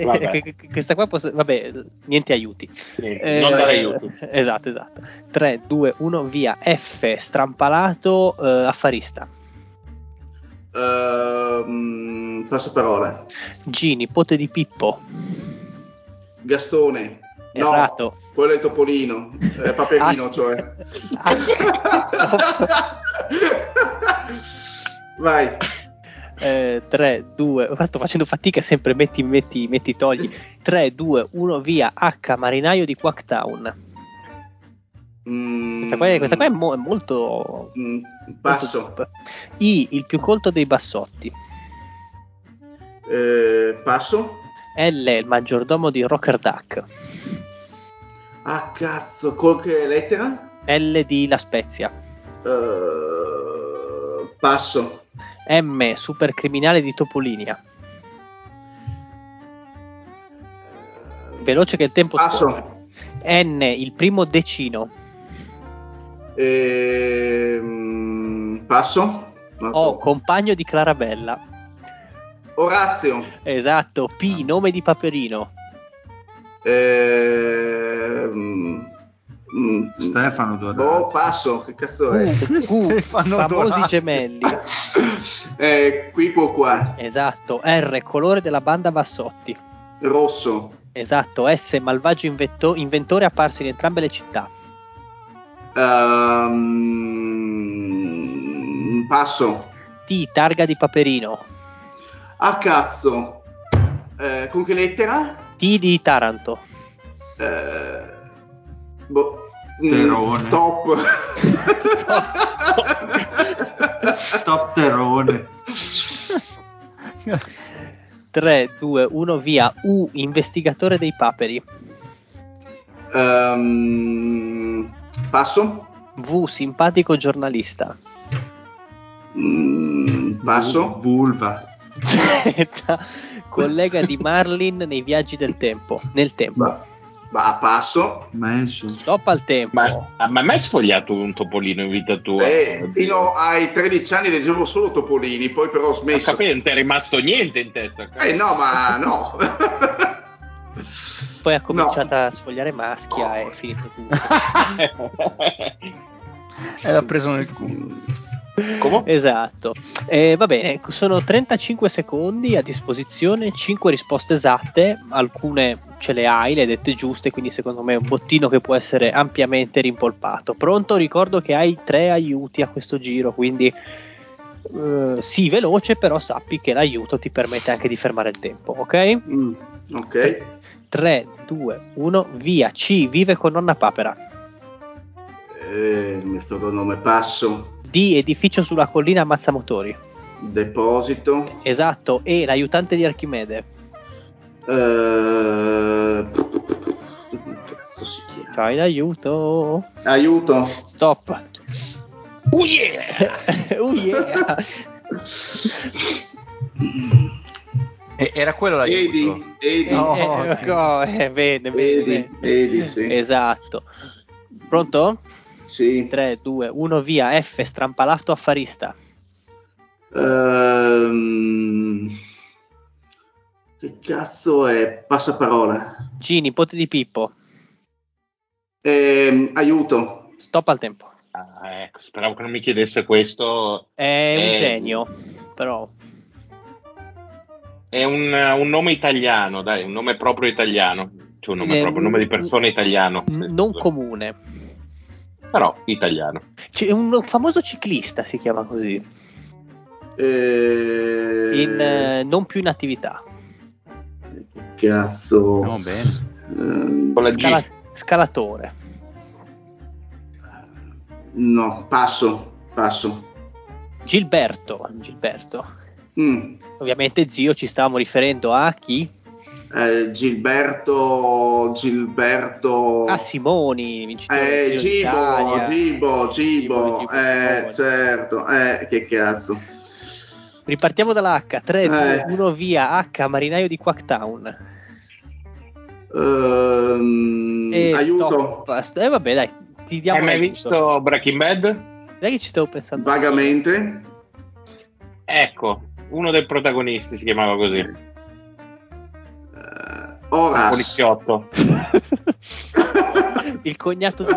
che- che- questa qua posso- vabbè, niente aiuti. Sì, Eh, non dare aiuto. Esatto, esatto. 3, 2, 1, via. F, strampalato, eh, affarista. Ehm, passa parola. G, nipote di Pippo. Gastone. No, Errato. quello è Topolino. Eh, Paperino, Ah. cioè. Ah. [laughs] Vai. Eh, 3, 2, qua sto facendo fatica sempre metti, metti, metti, togli. 3, 2, 1, via. H, marinaio di Quacktown. Mm, Questa qua è, questa qua è mo- è molto... mm, molto passo. top. I, il più colto dei bassotti. Eh, passo. L, il maggiordomo di Rocker Duck. Ah, cazzo, col che lettera? L di La Spezia. Eh, passo. M, supercriminale di Topolinia. Veloce che il tempo Passo. scorre. N, il primo decino. Ehm, passo. No, O, compagno di Clarabella. Orazio. Esatto. P, nome di Paperino. Ehm, mm, Stefano Boh, Dorazzi. passo, che cazzo è? Q, [laughs] Stefano famosi gemelli. [laughs] eh, qui, qua, qua. Esatto. R, colore della banda Bassotti. Rosso. Esatto. S, malvagio invetto- inventore apparso in entrambe le città. Ehm, passo. T, targa di Paperino. Ah, cazzo. Eh, con che lettera? T di Taranto. Eh, boh. Mm, Terone. top. [laughs] [laughs] Top Terone. 3, 2, 1, via. U, investigatore dei paperi. Ehm, passo. V, simpatico giornalista. Mm, passo. Vulva. [laughs] Z, collega di Marlin nei viaggi del tempo. Nel tempo. Va, va, passo. Menso. Stop al tempo. Ma, ah, ma mai sfogliato un topolino in vita tua? Eh, fino ai 13 anni leggevo solo Topolini, poi però ho smesso. capito, non ti è rimasto niente in testa. Eh no, ma no. Poi ha cominciato a sfogliare maschia e è finito [laughs] tutto. [laughs] E l'ha preso nel culo. Come? Esatto. Eh, va bene, sono 35 secondi a disposizione, 5 risposte esatte, alcune ce le hai, le hai dette giuste, quindi secondo me è un bottino che può essere ampiamente rimpolpato. Pronto? Ricordo che hai tre aiuti a questo giro, quindi eh, sì, veloce, però sappi che l'aiuto ti permette anche di fermare il tempo, ok? Mm, ok. 3, 2, 1, via. C, vive con nonna papera. Eh, non mi ricordo il nome, passo. D, edificio sulla collina Mazzamotori. Deposito. Esatto, E, l'aiutante di Archimede. Eh, come cazzo si chiama? Fai l'aiuto. Aiuto. Stop. Oh yeah! [laughs] oh yeah. E- era quello l'aiuto. Edi, Edi, No. Eh, sì. ecco, eh, bene, bene, bene. Edi, sì. Esatto. Pronto? Sì. 3, 2, 1, via. F, strampalato affarista. Ehm, che cazzo è? Passaparola. G, nipote di Pippo. Ehm, aiuto. Stop al tempo. Ah, ecco, speravo che non mi chiedesse questo. È un Eh, genio, però È un, un nome italiano, dai, un nome proprio italiano. Cioè un nome Eh, proprio, un nome di persona italiano. n- non comune. Però italiano. C'è un famoso ciclista si chiama così, Eh, in, eh, non più in attività. Cazzo. No, bene. Ehm, Con la. Scala- scalatore. no, passo, passo. Gilberto. Gilberto. Mm. Ovviamente zio ci stavamo riferendo a chi? Eh, Gilberto, Gilberto. A Simoni, vincitore Eh, Gibo. Gibo, Gibo, eh, certo, eh, che cazzo. Ripartiamo dalla H, 3, 2, Eh. 1 via, H, marinaio di Quacktown. Ehm, E aiuto, stop. Eh vabbè dai, ti diamo Hai mai visto Breaking Bad? Dai che ci stavo pensando. vagamente. Ecco, uno dei protagonisti si chiamava così. Eh, Horace. Poliziotto. [laughs] Il cognato di...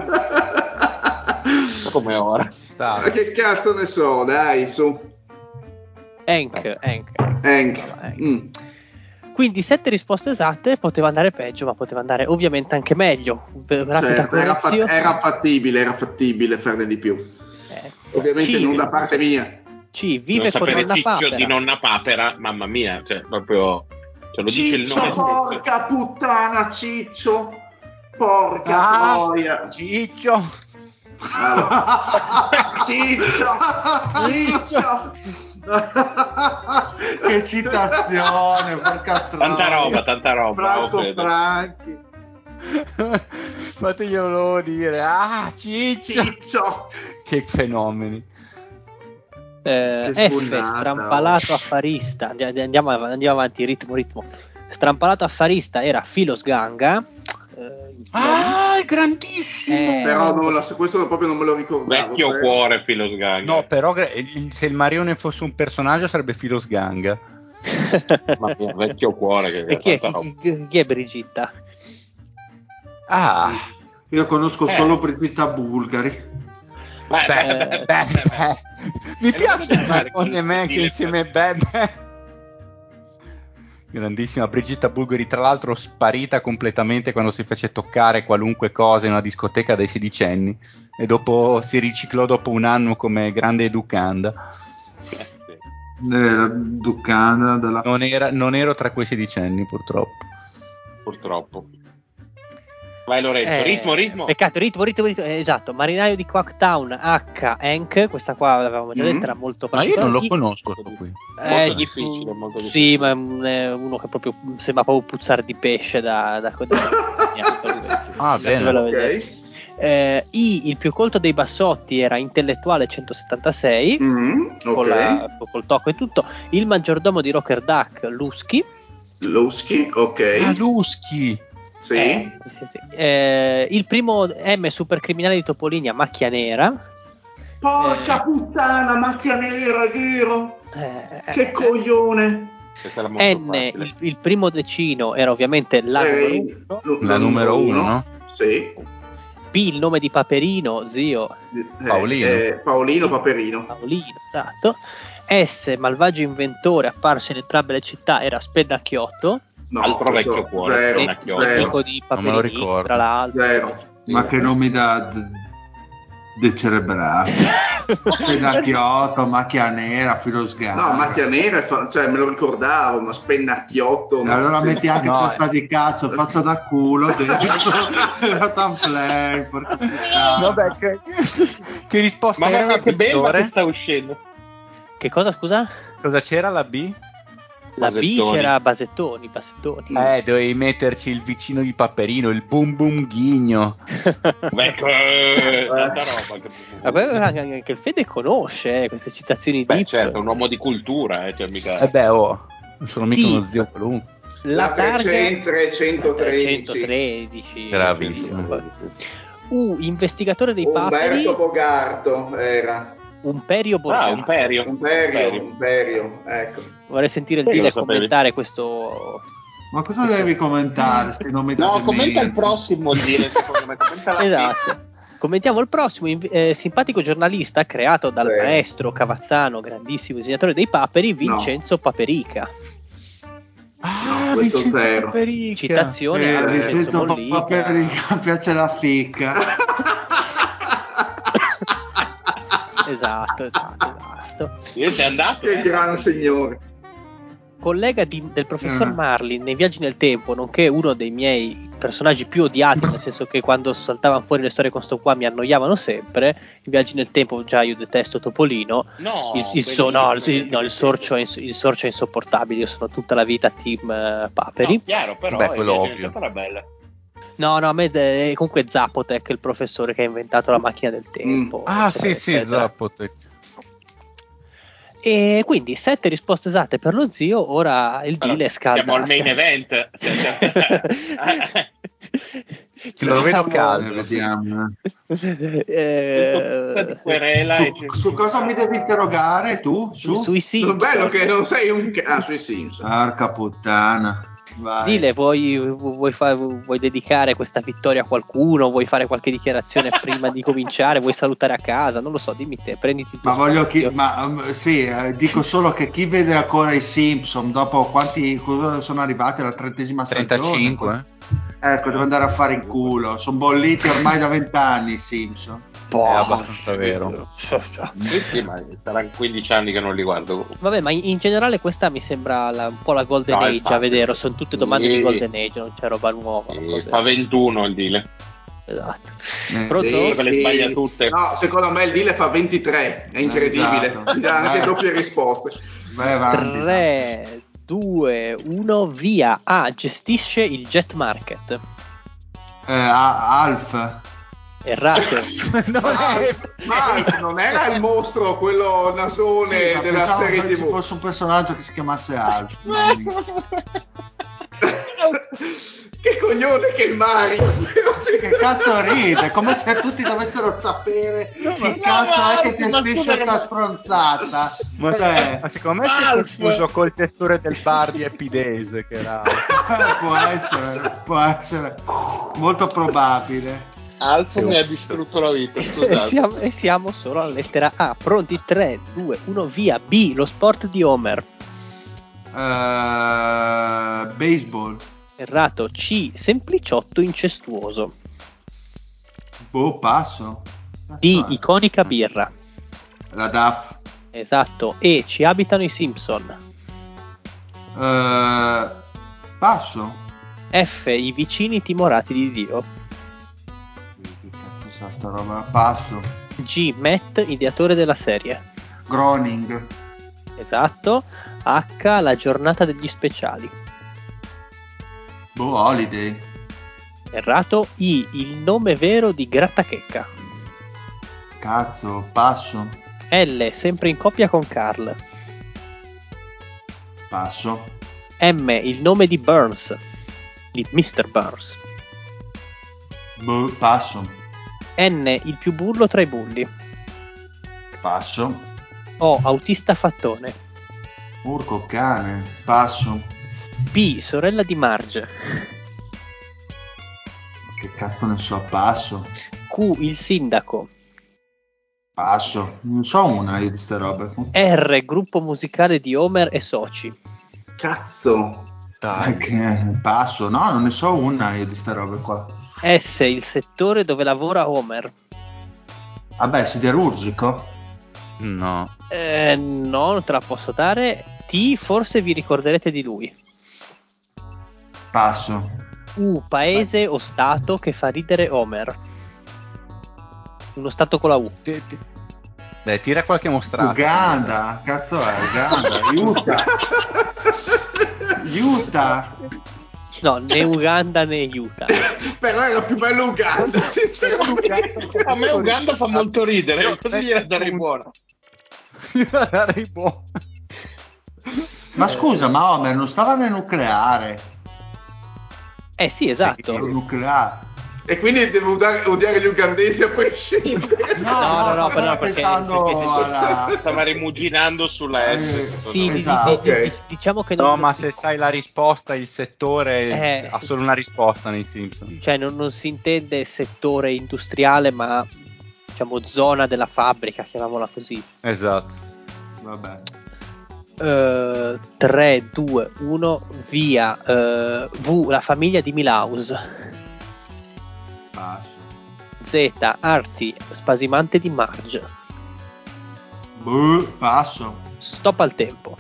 Come ora. Ci sta. Ma che cazzo ne so, dai, su. Hank, Hank. Hank. Hank. Mm. Quindi sette risposte esatte, poteva andare peggio, ma poteva andare ovviamente anche meglio. Certo, era, fa- correzione. era fattibile, era fattibile farne di più. Eh, Ovviamente C, non da parte mia. C, vive non con nonna Ciccio papera. di nonna papera, mamma mia, cioè proprio cioè, lo dice il Ciccio, nome stesso. porca puttana, Ciccio. Porca Ah. Ciccio. Allora. [laughs] Ciccio, Ciccio. [laughs] che citazione, porca troia. Tanta roba, tanta roba. Franco oh. Franchi. Fateglielo dire. Ah, Ciccio. Ciccio. Che fenomeni. Eh, F, strampalato oh. affarista. Andi- Andiamo, andiamo avanti, ritmo, ritmo. Strampalato affarista era Filos Ganga. Eh, Ah, è grandissimo. Eh, Però non lo- questo proprio non me lo ricordavo. Vecchio cioè- cuore filo sganga. No, però se il Marione fosse un personaggio sarebbe Filos Ganga. [laughs] Mia, vecchio cuore che e chi è, chi, chi è Brigitta? Ah, Io conosco Eh. solo Brigitta Bulgari. Beh, beh, beh, beh, beh, beh, beh, beh. Mi E piace che stile insieme Bebe. Grandissima Brigitta Bulgari, tra l'altro sparita completamente quando si fece toccare qualunque cosa in una discoteca dai sedicenni e dopo si riciclò dopo un anno come grande educanda. Eh, sì, Della Ducana, della... Non, era- non ero tra quei sedicenni purtroppo. purtroppo. Vai Lorenzo, Eh, ritmo, ritmo. Peccato, ritmo, ritmo, ritmo. eh, esatto, Marinaio di Quacktown H. Hank. Questa qua l'avevamo già Mm. detta, era molto Ma io non lo conosco questo qui. Eh, Molto gli- difficile, molto Sì, difficile. ma è un- è uno che proprio sembra proprio puzzare di pesce da, da, da- [laughs] Ah, bene. Ok. Eh, I, il più colto dei bassotti, era intellettuale 176, Mm, con ok. la- col tocco e tutto. Il maggiordomo di Rocker Duck, Lusky. Lusky, ok. Ah, Luschi! Sì. Eh, sì, sì. Eh, il primo M supercriminale di Topolini a macchia nera. Porca Eh. puttana, macchia nera, vero? Eh, Che eh, coglione. N, il, il primo decino era ovviamente la numero uno. La numero uno, no? Sì. P, il nome di Paperino, zio Eh, Paolino. eh, Paolino Paperino. Paolino, esatto. S, malvagio inventore apparso in entrambe le città, era Spennacchiotto, No, Altro vecchio cuore, Zero, Spennacchiotto. zero. amico di non me lo Paperini, ricordo. tra l'altro. Zero. Ma che nomi [laughs] da... d- decerebrati. Spennacchiotto, macchia nera, filo sgana. No, macchia nera, fa- cioè me lo ricordavo, ma spennacchiotto. E ma- allora sì. metti anche No, testa di cazzo, faccia da culo [laughs] play, porca puttana. Vabbè, che, che risposta Mamma era la che B, bella che sta uscendo. Che cosa, scusa? Cosa c'era la B? La B Basettoni. c'era Basettoni, Basettoni. Eh, dovevi metterci il vicino di Paperino, il boom boom ghigno. Ecco, eh, tanta roba. Che... Vabbè, anche il Fede conosce eh, queste citazioni Beh, deep. certo, un uomo di cultura, eh, cioè mica... Eh beh, oh, non sono mica uno zio qualunque. La, La targa 300, 313. 113. Bravissimo. U, investigatore dei paperi, Umberto Bogarto era. Umperio Ah, Borgato. un perio. Imperio, Imperio, ecco. Vorrei sentire il Dile commentare questo Ma cosa devi commentare? Sti nomi No, commenta il prossimo, dire, secondo me. [laughs] Esatto. Commentiamo il prossimo, eh, simpatico giornalista creato dal Sì. maestro Cavazzano, grandissimo disegnatore dei paperi, Vincenzo Paperica. Ah, No, questo Vincenzo zero. Paperica. Citazione Eh, a Vincenzo Vincenzo Mollica. Paperica, piace la ficca. [laughs] Esatto, esatto, esatto. Io sei andato? Che eh? gran signore. Collega di- del professor Eh. Marlin nei viaggi nel tempo, nonché uno dei miei personaggi più odiati, [laughs] nel senso che quando saltavano fuori le storie con sto qua mi annoiavano sempre. I viaggi nel tempo, già io detesto Topolino. No, il, il so- no, il, no, il sorcio è il sorcio è insopportabile. Io sono tutta la vita team eh, Paperi. No, chiaro, però Beh, è quello ovvio. era bella. No, no, a me è comunque Zapotec, il professore che ha inventato la macchina del tempo. Ah, eccetera, sì, sì, eccetera. Zappotec. E quindi sette risposte esatte per lo zio. Ora il Però deal è scalda. Siamo al main event. Cioè, [laughs] Che lo vedo caldo. Eh, Vediamo. Eh, Cosa di querela e- Su, su cosa mi devi interrogare tu? Su? sui Sono siti. bello che non sei un... Ah, sui Simpson. Porca puttana. Vai. Dile, vuoi, vuoi, fa- vuoi dedicare questa vittoria a qualcuno? Vuoi fare qualche dichiarazione [laughs] prima di cominciare? Vuoi salutare a casa? Non lo so, dimmi te, prenditi Ma voglio chi, ma um, sì, eh, dico [laughs] solo che chi vede ancora i Simpson dopo quanti sono arrivati alla trentesima stagione? 35, eh? Ecco, devo andare a fare in culo. Sono bolliti ormai da vent'anni i Simpson. È abbastanza vero. [laughs] Sì, sì, ma saranno 15 anni che non li guardo. Vabbè, ma in, generale questa mi sembra la- un po' la Golden No, Age infatti. a vedere. Sono tutte domande Sì. di Golden Age, non c'è roba nuova. Cose- fa 21 il deal. Esatto. Eh, Pronto? Sì, le sbaglia tutte. No, secondo me il deal fa 23, è incredibile. Esatto. Dà anche doppie risposte. Vai avanti. 3, 2, 1, via. A. Gestisce il jet market. Eh, a- Alf. Errato. [laughs] Ma non era il mostro, quello nasone Sì, della serie che ci TV. fosse un personaggio che si chiamasse [laughs] mia. che coglione che il Mario. che cazzo ride? Come se tutti dovessero sapere chi ma- cazzo ma è che gestisce scusa, sta ma- stronzata. Ma, Cioè, ma secondo me si è confuso col testore del bar di Epidese che era [laughs] può essere, può essere molto probabile. Alfa mi ha distrutto la vita, [laughs] e, scusate. siamo, e siamo solo alla lettera A. Pronti? 3, 2, 1, via. B. Lo sport di Homer. Eh, baseball. Errato. C. Sempliciotto incestuoso. Boh, passo. D. È? Iconica birra. La DAF. Esatto. E. Ci abitano i Simpson. Eh, passo. F. I vicini timorati di Dio. Sa sta roba? Passo. G. Matt, ideatore della serie. Groning. Esatto. H. La giornata degli speciali. Boh, Holiday. Errato. I. Il nome vero di Grattachecca. Cazzo, passo. L. Sempre in coppia con Carl. Passo. M. Il nome di Burns. Di Mr. Burns. Boh, passo. N. Il più bullo tra i bulli. Passo. O. Autista fattone. Urco cane. Passo. P. Sorella di Marge. Che cazzo ne so, passo. Q. Il sindaco. Passo. Non so una io di ste robe. R. Gruppo musicale di Homer e soci. Cazzo. Eh, che- Passo. No, non ne so una io di ste robe qua. S. Il settore dove lavora Homer. Vabbè, siderurgico. No. Eh, no, non te la posso dare. T. Forse vi ricorderete di lui. Passo. U. Paese o stato che fa ridere Homer. Uno stato con la U. Ti- ti- Dai, tira qualche mostrato. Uganda. Cazzo è Uganda? Utah. [laughs] Utah. No, né Uganda né Utah. [laughs] Però era più bello Uganda, [laughs] sinceramente. A me Uganda fa molto ridere, così gliela [laughs] darei buona. Io darei buono. Ma scusa, ma Homer non stava nel nucleare? Eh sì, esatto. Nel nucleare. E quindi devo odiare, odiare gli ugandesi a prescindere. [laughs] No, no, no, però perché- pensando perché si sono- alla... Stava rimuginando sulla Eh, S. Sì, Esatto, di- diciamo che non, No, ma se sai la risposta, il settore Eh. ha solo una risposta nei Simpson. cioè, non, non si intende settore industriale, ma diciamo zona della fabbrica, chiamiamola così. Esatto. Vabbè. 3, 2, 1, via. eh, v, la famiglia di Milaus. Z, Arti, spasimante di Marge. Boh, passo. Stop al tempo.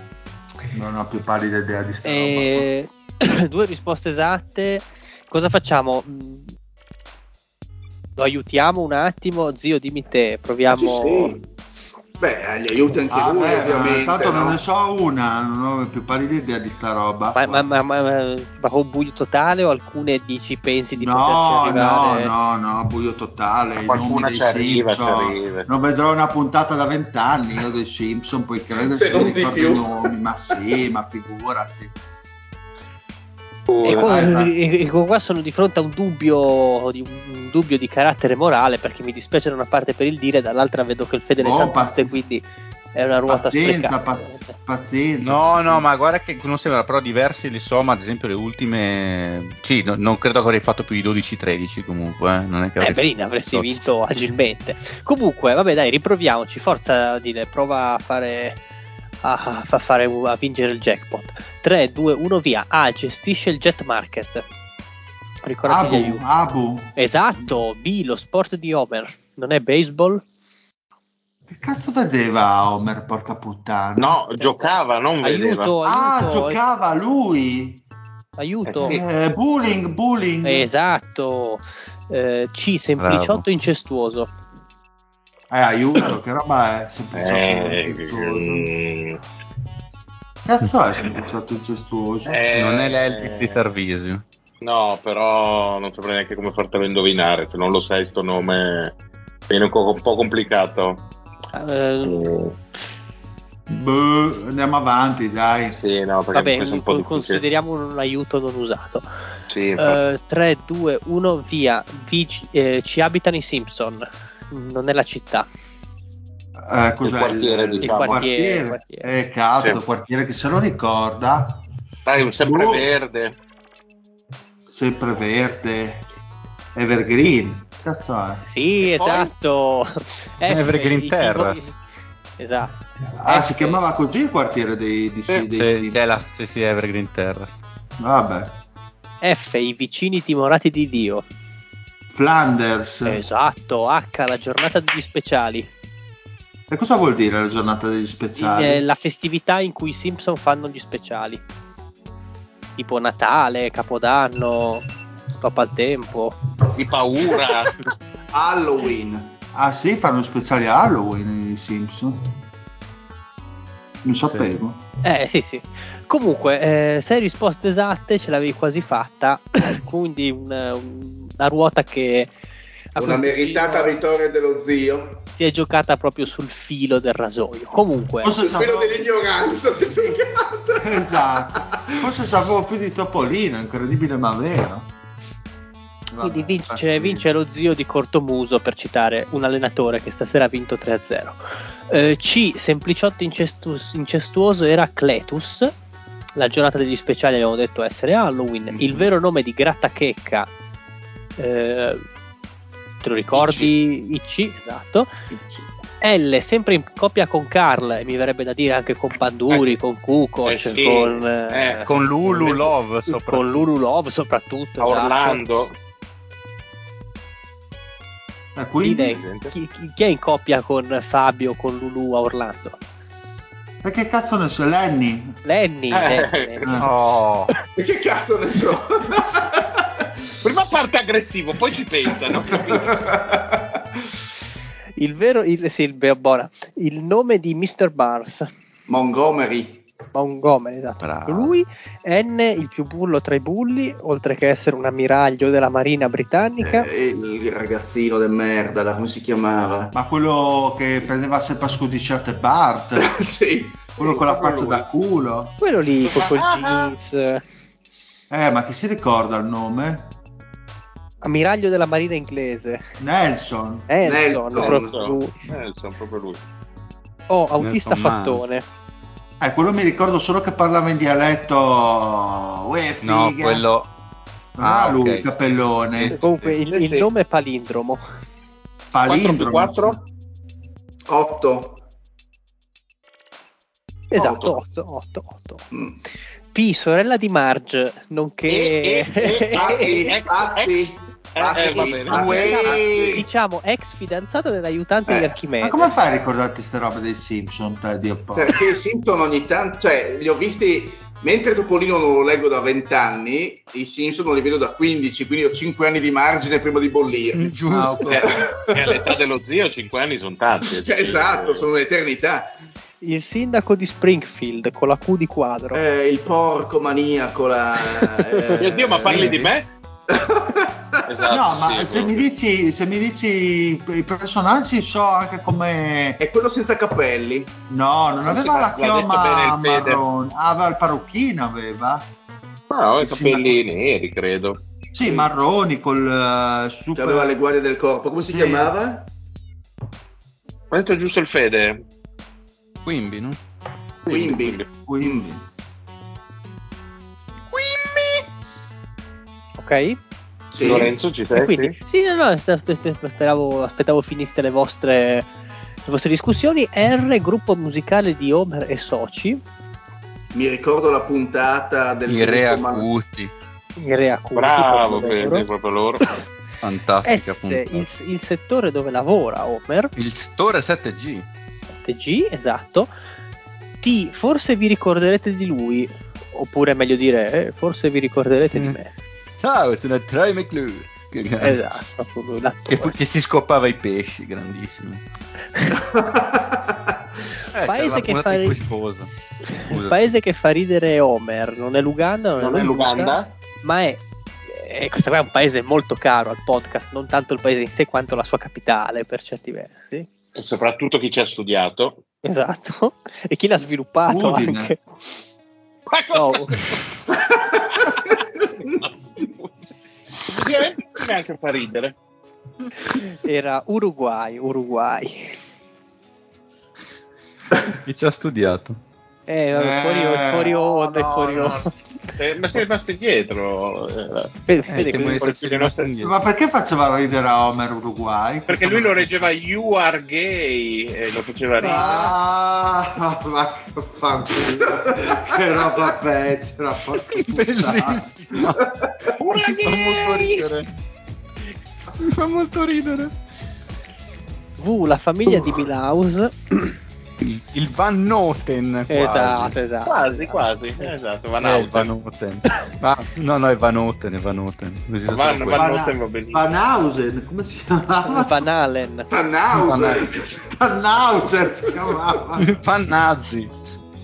Non ho più pallida idea di sta roba. E... [clears throat] due risposte esatte. Cosa facciamo? Mm, Lo aiutiamo un attimo, zio, dimmi te, proviamo. Sì, sì. Beh, gli aiuti anche Ah, lui, beh, ovviamente. tanto no? non ne so una, non ho più pallida idea di sta roba. Ma, ma, ma, ma, ma- ma con buio totale o alcune dici pensi di poterci no, arrivare? no, no, no, buio totale. I Qualcuna nomi dei ci arriva, ci Simpson. arriva. Non vedrò una puntata da vent'anni io dei Simpson, puoi credere Se se non ricordo i nomi, ma sì, ma figurati. E, qua, vai. e- e qua sono di fronte a un dubbio, di, un dubbio di carattere morale perché mi dispiace da una parte per il dire, dall'altra vedo che il fedele Oh, sa tutte, quindi è una ruota Pazienza, sprecata. pa- pazienza. No, no, ma guarda che non sembra, però diversi li so, ma ad esempio le ultime... Sì, no- non credo che avrei fatto più di 12-13 comunque, eh, non è che Eh, avrei Berina, avresti vinto agilmente. Comunque, vabbè, dai, riproviamoci. Forza, dire, prova a fare. A, a fare a vincere il jackpot. 3, 2, 1, via. A gestisce il jet market. Ricordati Abu. Abu. Esatto. B, lo sport di Homer. Non è baseball? Che cazzo vedeva Homer, porca puttana? No, giocava, non vedeva. Aiuto, Ah, aiuto. giocava lui. Aiuto. Eh, sì. Eh, bullying, bullying. Esatto. Eh, C, sempliciotto Bravo. incestuoso. Eh, aiuto, che roba è? Sempliciotto Eh, incestuoso. Cazzo è sempliciotto incestuoso? eh, Non è l'Elvis di Tarvisio. No, però non saprei neanche come fartelo indovinare. Se non lo sai, sto nome viene un po', un po' complicato. Eh, Boh, andiamo avanti, dai. sì, no, perché vabbè, è un po' consideriamo un aiuto non usato. Sì, infatti. 3, 2, 1, via. Vi- eh, ci abitano i Simpson. Non è la città. Eh, cos'è Il quartiere, diciamo. Il quartiere, quartiere. Eh, cazzo, Sì. quartiere che se lo ricorda. Dai, un sempre boh. verde. Sempreverde. Evergreen. Cazzo è? Sì, E poi? esatto. [laughs] Evergreen i- i- Terrace. Esatto. Ah, F- si chiamava così il quartiere dei, di, Sì, dei Sì, la sì, sì, Evergreen Terrace. Vabbè. F, i vicini timorati di Dio. Flanders. Esatto. H, la giornata degli speciali. E cosa vuol dire la giornata degli speciali? eh, la festività in cui i Simpson fanno gli speciali. Tipo Natale, Capodanno, Papa al tempo. Di paura. [laughs] Halloween. Ah sì, fanno speciali a Halloween i Simpson. Non sapevo. Eh sì sì. Comunque, eh, sei risposte esatte, ce l'avevi quasi fatta. [coughs] Quindi un- un- una ruota che Una meritata vittoria dello zio. Si è giocata proprio sul filo del rasoio. Comunque, Forse Sul filo sapevo... dell'ignoranza si è giocata. Esatto. Forse sapevo più di Topolino, incredibile ma vero. quindi Vabbè, vince, infatti- vince lo zio di Cortomuso per citare un allenatore che stasera ha vinto 3-0. Eh, C, sempliciotto incestu- incestuoso era Cletus. La giornata degli speciali abbiamo detto essere Halloween. Mhm. Il vero nome di Grattachecca, eh, te lo ricordi? IC, esatto. L, sempre in coppia con Carl, e mi verrebbe da dire anche con Panduri, con Kukoc, Eh sì, con, eh, eh, Con Lulu Love soprattutto. con Lulu Love soprattutto. A esatto. Orlando. Eh, quindi, Idee. Chi, chi- è in coppia con Fabio, con Lulu a Orlando? e che cazzo ne so, Lenny? Lenny. Eh. Lenny. [laughs] Oh, E che cazzo ne so? [laughs] Prima parte aggressivo, poi ci pensa, no? [laughs] Il vero, il, sì, il, il nome di Mr. Barnes, Montgomery. Montgomery, esatto. Bravo. Lui, N, il più bullo tra i bulli, oltre che essere un ammiraglio della Marina britannica. Eh, il ragazzino del merda, là, come si chiamava? Ma quello che prendeva sempre a scudicciate Bart, [laughs] sì. quello con la faccia da culo. Quello lì, con quel jeans. Eh, ma chi si ricorda il nome? Ammiraglio della marina inglese. Nelson. Nelson, Nelson. proprio lui. Nelson, proprio lui. Oh, autista Nelson fattone. Eh, quello mi ricordo solo che parlava in dialetto. Uè, No, figa. quello... Non era Ah, lui, ok. il capellone. Sì. Comunque il, Sì, il sì. nome è palindromo. 4 Palindromo. più 4? 8. Esatto, Otto. 8, 8, 8. Mm. P, sorella di Marge, nonché... E- e- e- Fatti, [laughs] ex- ex- eh, eh, va bene. fatti. Uè. diciamo ex fidanzata dell'aiutante Eh, di Archimede. Ma come fai a ricordarti queste robe dei Simpson, te, Dio povero? Perché i Simpson ogni tanto, cioè, li ho visti, mentre Topolino non lo leggo da 20 anni, i Simpson non li vedo da 15, quindi ho 5 anni di margine prima di bollirli. [laughs] Giusto. Ah. E all'età dello zio 5 anni sono tanti. eh. Esatto, sono un'eternità. Il sindaco di Springfield con la Q di quadro. Eh, il porco maniaco, la... eh, [laughs] Mio Dio, ma parli di me? [laughs] Esatto, no, ma sì, se, mi dici, se mi dici i personaggi so anche come... È quello senza capelli. No, non sì, aveva la chioma marrone. Aveva il parrucchino, aveva. No, i Sì, capelli neri, credo. Sì, marroni col Che super... aveva le guardie del corpo. Come si Sì. chiamava? Ma ha detto giusto il Fede. Quimby, no? Quimby. Quindi. Ok? Sì. Lorenzo ci E sei? quindi, sì, no, no, aspettavo, aspettavo finiste le vostre, le vostre discussioni. R, gruppo musicale di Homer e Soci. Mi ricordo la puntata del I re gruppo Man- acuti. I re acuti, Bravo, proprio proprio loro. [laughs] Fantastica S, puntata. il, il settore dove lavora Homer. Il settore 7G. G, esatto. T, forse vi ricorderete di lui. Oppure meglio dire, eh, forse vi ricorderete di Mm. me. Ciao, sono Troy McClure. Che, Esatto, che, fu- che si scopava i pesci, grandissimo. Eh, Paese che fa paese che fa ridere Homer non è l'Uganda, non, Non è è l'Uganda? ma è, eh, questo qua è un paese molto caro al podcast, non tanto il paese in sé quanto la sua capitale per certi versi. E soprattutto chi ci ha studiato. Esatto, e chi l'ha sviluppato Udine. anche. No, [laughs] [laughs] Ovviamente neanche fa ridere. era Uruguay, Uruguay. Chi ci ha studiato? Eh, vabbè, Eh, fuori, fuori onda, no, fuori no. onda. Eh, ma sei rimasto indietro. eh, Eh, nostre- indietro? Ma perché faceva ridere a Homer Uruguay? Perché lui lo reggeva You are gay e lo faceva ridere. Ah, ma che fanculo. che roba pecera, porca [laughs] Bellissimo. [laughs] Mi fa molto ridere. Mi fa molto ridere. V, la famiglia di Milhouse. [clears throat] Il, il Van Noten. Quasi. Esatto, esatto. Quasi, quasi. Esatto, Van Eh, il Van. Noten. Ma, no, no, è Van Noten, è Van Noten. Van- Van quello. Noten va benissimo. Van Hausen, come si chiamava? Van Allen. Van Hauser. Van Hauser si chiamava. [laughs] Fan nazi.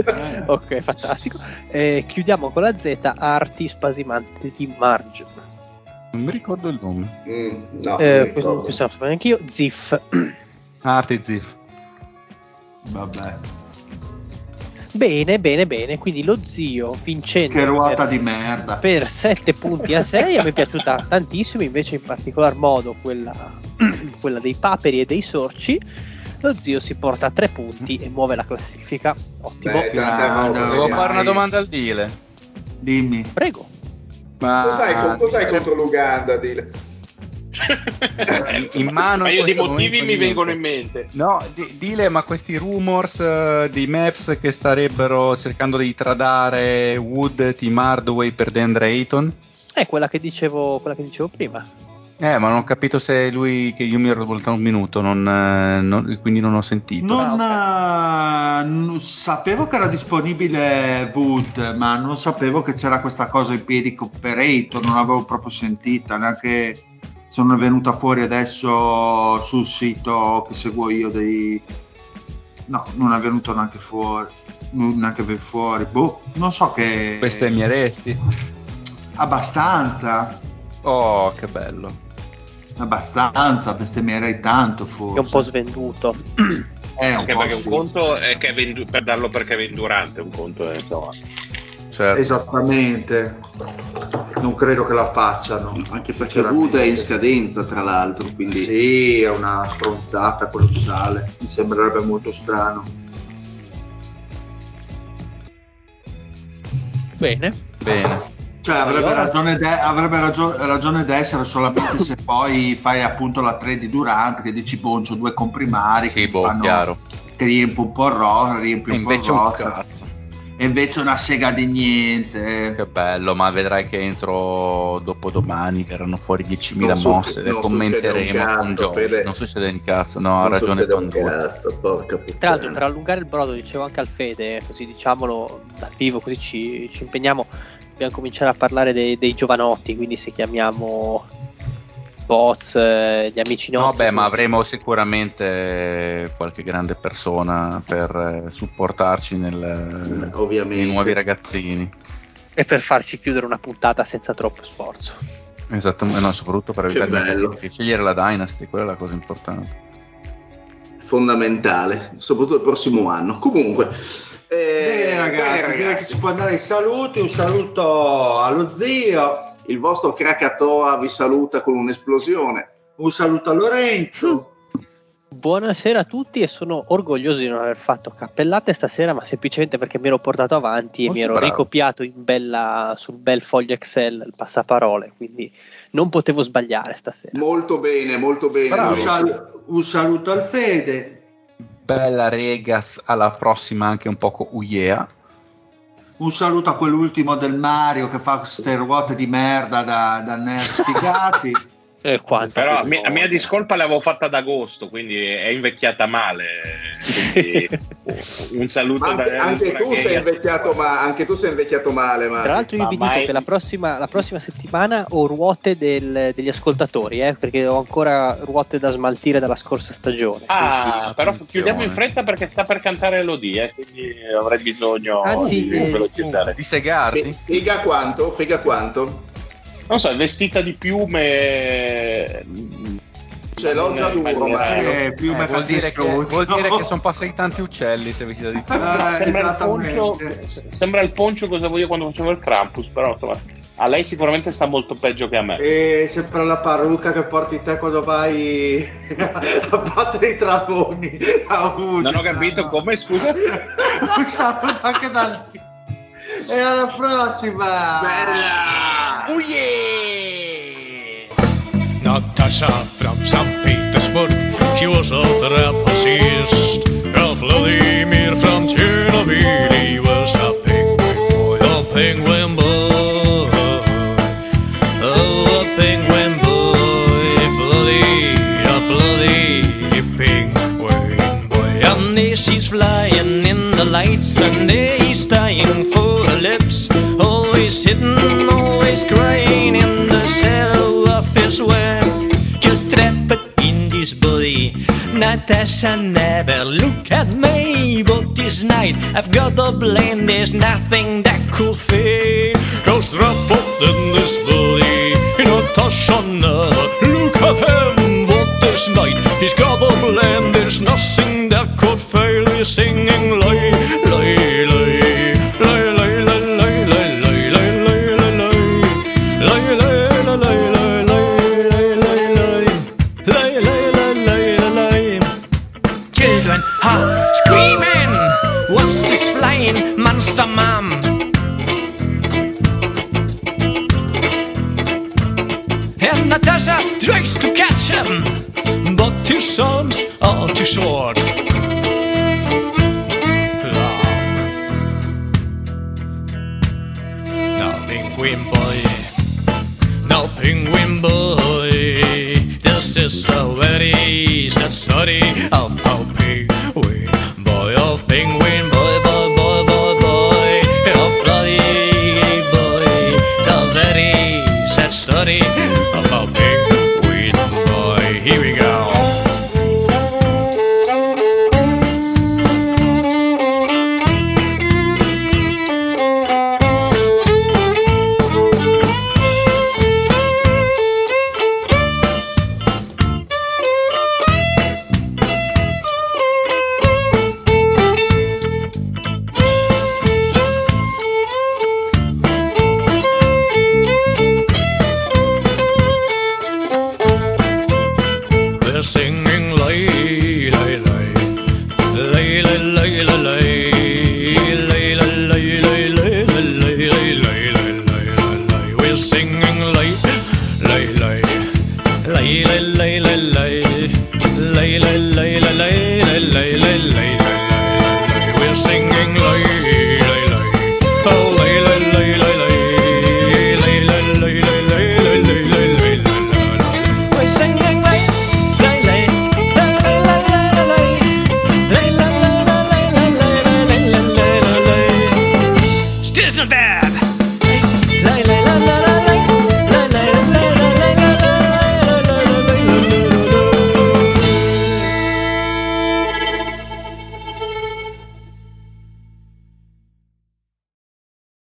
[laughs] Ok, fantastico. Eh, chiudiamo con la Z, arti spasimanti di Marge. Non mi ricordo il nome. Mm, no, Eh, questo non so neanche io. Ziff. Arti Ziff. Vabbè, Bene, bene, bene. Quindi lo zio vincendo che ruota per, di merda. per 7 punti a 6. A me è piaciuta [laughs] tantissimo, invece in particolar modo quella, [clears throat] quella dei paperi e dei sorci. Lo zio si porta a 3 punti e muove la classifica. Ottimo. Beh, roba, Devo fare una domanda al Dile. Dimmi. Prego. Ma Cos'hai, con- cos'hai contro l'Uganda, Dile? [laughs] in mano Ma io di questo motivi mi niente. vengono in mente. No, di- dile, ma questi rumors eh, di Mavs che starebbero cercando di tradare Wood, Tim Hardaway per DeAndre Ayton? È quella che dicevo, quella che dicevo prima. Eh, ma non ho capito se lui, che io mi ero voltato un minuto, non, eh, non- quindi non ho sentito. Non, Ah, eh, n- sapevo che era disponibile Wood, ma non sapevo che c'era questa cosa in piedi con Pereito, non l'avevo proprio sentita, neanche sono venuta fuori adesso sul sito che seguo io dei... No, non è venuto neanche fuori, non- neanche ben fuori, boh, non so che... Queste mie resti. Abbastanza, Oh, che bello. abbastanza, bestemmierei tanto Che forse. è un po' svenduto. Eh, un Anche po' perché un sì. conto è Kevin Du- per darlo per Kevin Durante, un conto è insomma. Certo. Esattamente. Non credo che la facciano. Anche perché Wood è in scadenza, tra l'altro. Quindi... Sì, è una stronzata colossale. Mi sembrerebbe molto strano. Bene. Bene. Cioè, avrebbe, ragione, de- avrebbe ragio- ragione d'essere solamente se poi fai appunto la 3 di Durant che dici boncio due comprimari sì, che, boh, fanno, chiaro. che riempie un po' il ro- riempie un po' il cazzo. E invece una sega di niente. Che bello, ma vedrai che entro dopodomani verranno fuori 10.000 Non su- mosse, le commenteremo un con cazzo, gioia. Fede. Non succede un cazzo, no, ha ragione succede un Pandora. cazzo, porca puttana. Tra l'altro, per allungare il brodo, dicevo anche al Fede, così diciamolo dal vivo, così ci, ci impegniamo. Dobbiamo cominciare a parlare dei, dei giovanotti. Quindi, se chiamiamo bots, eh, gli amici No, nostri. beh, ma così. avremo sicuramente qualche grande persona per eh, supportarci nel, Ovviamente. nei nuovi ragazzini. E per farci chiudere una puntata senza troppo sforzo. Esattamente, no, soprattutto per Che evitare di scegliere la Dynasty, quella è la cosa importante. fondamentale, soprattutto il prossimo anno. Comunque, eh, Bene, ragazzi, bene, direi che si può andare ai saluti. Un saluto allo zio, il vostro Krakatoa vi saluta con un'esplosione. un saluto a Lorenzo. Buonasera a tutti e sono orgoglioso di non aver fatto cappellate stasera, ma semplicemente perché mi ero portato avanti e Molto mi ero bravo. ricopiato in bella- sul bel foglio Excel il passaparole, quindi non potevo sbagliare stasera. Molto bene, molto bene. Un, sal- un saluto al Fede. Bella Regas, alla prossima anche un poco Uiea. Un saluto a quell'ultimo del Mario che fa queste ruote di merda da, da nerd. [laughs] E quanta Però a mia, a mia discolpa l'avevo fatta ad agosto, quindi è invecchiata male. Quindi [laughs] un saluto anche, da anche tu sei invecchiato, ma anche tu sei invecchiato male. Ma... Tra l'altro io Ma vi mai- dico che la prossima, la prossima settimana ho ruote del- degli ascoltatori, eh, perché ho ancora ruote da smaltire dalla scorsa stagione. Ah, però Attenzione. chiudiamo in fretta perché sta per cantare Elodie, eh, quindi avrei bisogno Anzi, di eh, velocizzare. Di segarti? Fi- Figa quanto? Figa quanto? Non so, è vestita di piume. Ce l'ho già duro, Mario. Eh, più Eh, vuol, dire che, vuol dire che sono passati tanti uccelli se vestita di più. Ah, sembra, il poncio, sembra il poncio cosa voglio quando facevo il Krampus, però insomma, a lei sicuramente sta molto peggio che a me. E sempre la parrucca che porti te quando vai [laughs] a battere i dragoni. Non ho capito come, scusa? [laughs] Un saluto anche da lì. E alla prossima! Bella! Oh yeah! Natasha from St. Petersburg, she was a trapezist.